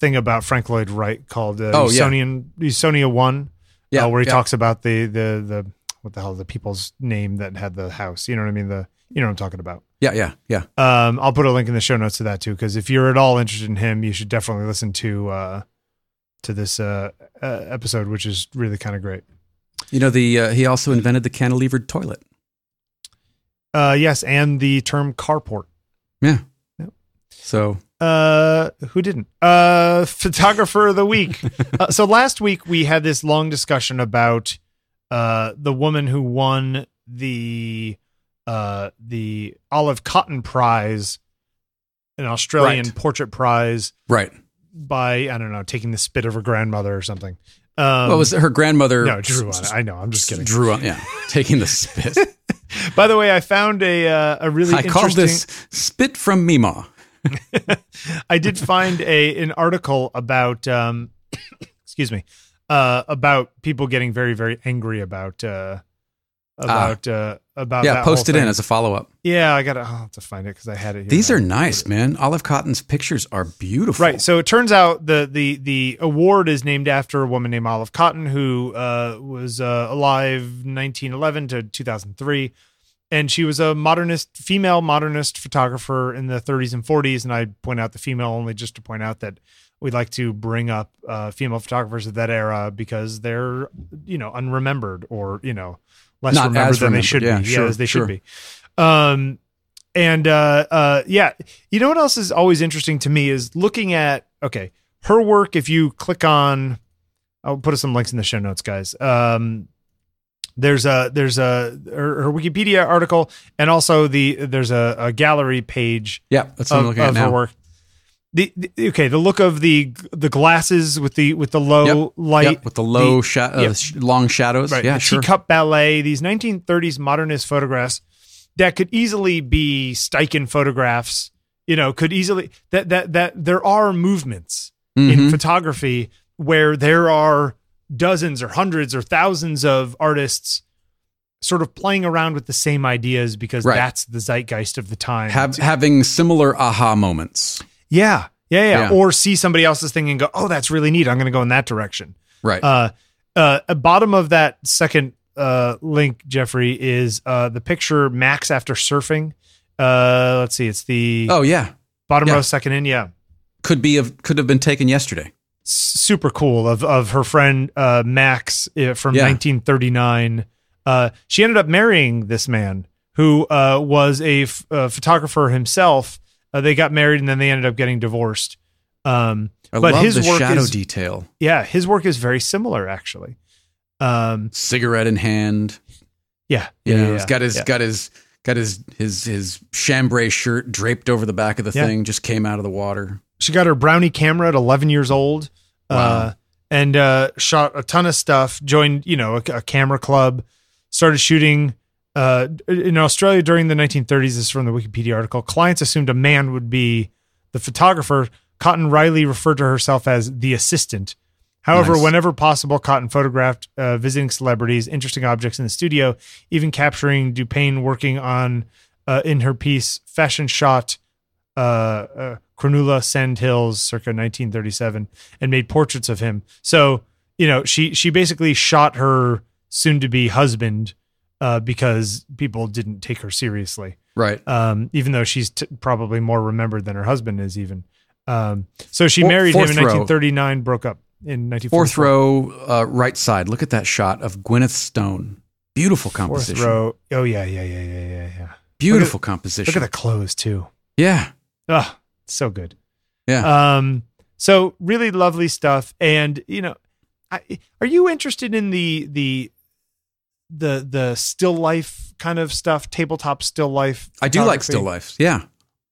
thing about Frank Lloyd Wright called uh, Oh, yeah. Usonian Usonia One. Yeah, uh, where he yeah. talks about the the the what the hell the people's name that had the house. You know what I mean? The you know what I'm talking about. Yeah, yeah, yeah. Um, I'll put a link in the show notes to that too, because if you're at all interested in him, you should definitely listen to uh, to this uh, uh, episode, which is really kind of great. You know the uh, he also invented the cantilevered toilet. Uh, yes, and the term carport. Yeah. Yep. So Uh, who didn't? Uh, photographer of the week. uh, so last week we had this long discussion about uh the woman who won the uh the Olive Cotton Prize, an Australian Right. portrait prize right. by I don't know taking the spit of her grandmother or something. Um, Well, was it her grandmother? no drew on it. I know. I'm just kidding. Drew on, yeah, taking the spit. By the way, I found a uh, a really I call this spit from Mima. I did find a an article about um excuse me uh about people getting very very angry about uh about uh about Ah. Yeah, post it in as a follow up. yeah I gotta I'll have to find it because I had it here. These are nice, man. Olive Cotton's pictures are beautiful. Right. So it turns out the the the award is named after a woman named Olive Cotton who uh, was uh, alive 1911 to 2003, and she was a modernist, female modernist photographer in the 30s and 40s. And I point out the female only just to point out that we'd like to bring up uh, female photographers of that era because they're you know unremembered or you know less Not remembered than they should Yeah, be. sure, yeah, as they sure. should be. Um, and uh, uh, yeah, you know what else is always interesting to me is looking at okay her work. If you click on, I'll put some links in the show notes, guys. Um, there's a there's a her, her Wikipedia article and also the there's a, a gallery page Yeah, that's what I'm looking at of her work. The, the- okay, the look of the the glasses with the with the low Yep, light Yep, with the low, the- sha- uh, sh- long shadows. right, Yeah, the sure. teacup ballet, these 1930s modernist photographs that could easily be Steichen photographs. You know, could easily that that that there are movements in Mhm. photography where there are dozens or hundreds or thousands of artists sort of playing around with the same ideas because Right. that's the zeitgeist of the time. Have, having similar aha moments. Yeah, yeah, yeah, Yeah. Or see somebody else's thing and go, "Oh, that's really neat. I'm going to go in that direction." Right. Uh, uh, bottom of that second uh, link, Jeffrey, is uh, the picture Max after surfing. Uh, let's see, it's the oh yeah, bottom yeah. row second in. Yeah, could be of could have been taken yesterday. Super cool of of her friend uh, Max uh, from Yeah. 1939. Uh, she ended up marrying this man who uh, was a, f- a photographer himself. Uh, they got married and then they ended up getting divorced. Um, I But love his the work shadow is- detail. yeah, his work is very similar actually. Um, Cigarette in hand. yeah, You yeah, know, yeah, he's got his yeah. got his got his his his chambray shirt draped over the back of the thing. Just came out of the water. She got her brownie camera at 11 years old. Uh, and uh, shot a ton of stuff. Joined, you know, a, a camera club. Started shooting uh, in Australia during the 1930s. This is from the Wikipedia article. Clients assumed a man would be the photographer. Cotton Riley referred to herself as the assistant. However, Nice. whenever possible, Cotton photographed uh, visiting celebrities, interesting objects in the studio, even capturing Dupain working on uh, in her piece "Fashion Shot." Uh, uh, Cronulla Sandhills, circa 1937, and made portraits of him. So you know, she she basically shot her soon-to-be husband uh, because people didn't take her seriously. Right. Um, even though she's t- probably more remembered than her husband is, even. Um, so she married him in row. 1939, broke up in 1944. Fourth row, uh, right side. Look at that shot of Gwyneth Stone. Beautiful composition. Fourth row. Oh yeah, yeah, yeah, yeah, yeah, yeah. Beautiful composition. Look at the clothes too. Yeah. Oh, so good. Yeah. Um, so really lovely stuff. And you know, I, are you interested in the the the the still life kind of stuff, tabletop still life? I do like still lifes. Yeah.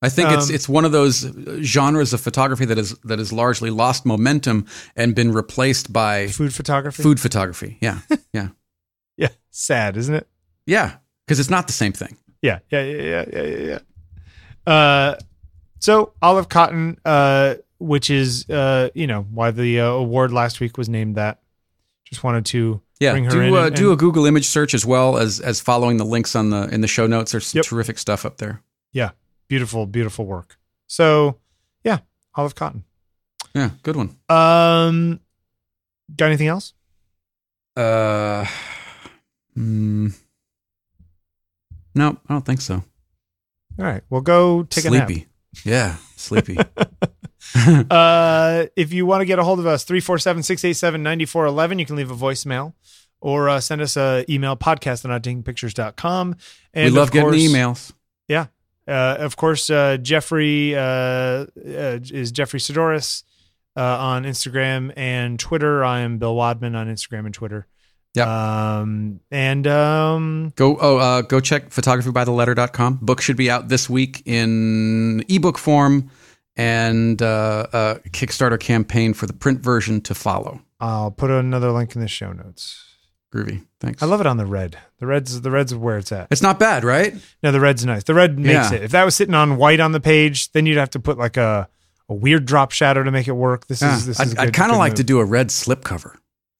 I think it's Um, it's one of those genres of photography that is that has largely lost momentum and been replaced by food photography. food photography. Yeah. Yeah. yeah, sad, isn't it? Yeah. Because it's not the same thing. Yeah, yeah, yeah, yeah, yeah, yeah. yeah. Uh, so Olive Cotton, uh, which is uh, you know, why the uh, award last week was named that. Just wanted to Yeah, do in uh, do a Google image search as well as as following the links on the in the show notes. There's some Yep. terrific stuff up there. yeah, beautiful, beautiful work. So yeah, Olive Cotton. Yeah, good one. Um, got anything else? Uh, mm, no, I don't think so. All right, well, go take a nap. sleepy. Yeah, sleepy. Uh, if you want to get a hold of us, 347 687 9411, you can leave a voicemail or uh, send us an email podcast at ontakingpictures.com. And we love of getting emails. Yeah. Uh, of course, uh, Jeffrey uh, uh, is Jeffrey Saddoris uh, on Instagram and Twitter. I am Bill Wadman on Instagram and Twitter. Yep. Um, and um, Go oh uh, go check photographybytheletter.com. Book should be out this week in ebook form and uh, uh, Kickstarter campaign for the print version to follow. I'll put another link in the show notes. Groovy. Thanks. I love it on the red. The red's the red's where it's at. It's not bad, right? No, the red's nice. The red makes Yeah. it. If that was sitting on white on the page, then you'd have to put like a, a weird drop shadow to make it work. This Yeah. is this I'd, is. I'd kind of like move. to do a red slipcover.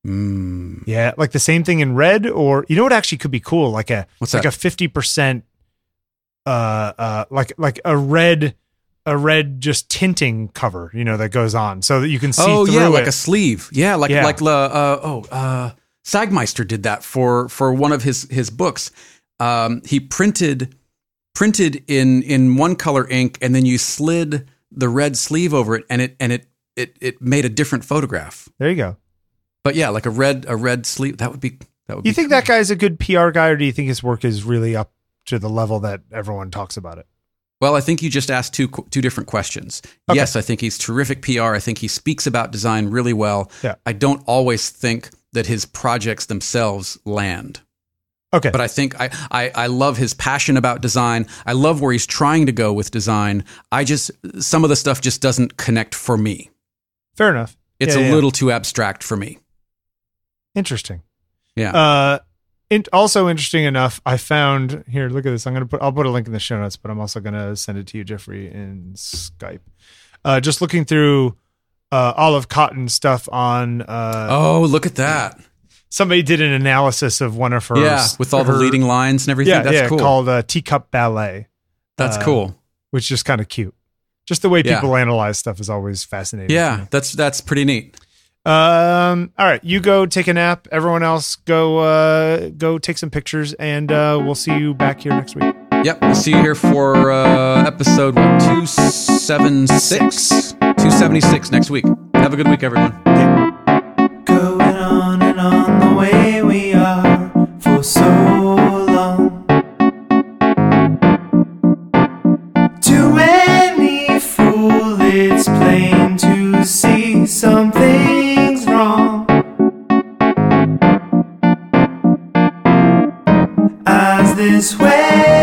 Mm. Yeah, like the same thing in red, or you know what actually could be cool, like a What's like that? a fifty percent, uh, uh, like like a red, a red just tinting cover, you know, that goes on so that you can see oh through yeah, it. like a sleeve. Yeah, like Yeah. like uh, uh, oh uh, Sagmeister did that for for one of his his books. Um, he printed printed in in one color ink, and then you slid the red sleeve over it, and it and it it it made a different photograph. there you go. But yeah, like a red a red sleeve. That would be that would. You think cool. that guy's a good PR guy, or do you think his work is really up to the level that everyone talks about it? Well, I think you just asked two two different questions. Okay. Yes, I think he's terrific PR. I think he speaks about design really well. Yeah. I don't always think that his projects themselves land. Okay, But I think I, I I love his passion about design. I love where he's trying to go with design. I just some of the stuff just doesn't connect for me. fair enough. It's Yeah, a yeah. little too abstract for me. Interesting. Yeah. Uh, in, also interesting enough, I found here. Look at this. I'm gonna put. I'll put a link in the show notes, but I'm also gonna send it to you, Jeffrey, in Skype. Uh, just looking through uh, Olive Cotton stuff on. Uh, oh, look at that. Somebody did an analysis of one of her. Yeah, with all the leading lines and everything. Yeah, That's yeah, cool. called uh, Teacup Ballet, That's uh, cool. which is kind of cute. Just the way Yeah. people analyze stuff is always fascinating. Yeah, that's that's pretty neat. Um. All right, you go take a nap. Everyone else, go uh, go take some pictures, and uh, we'll see you back here next week. Yep. We'll see you here for uh, episode what, 276? 276 next week. Have a good week, everyone. Going on and on the way we are for so this way,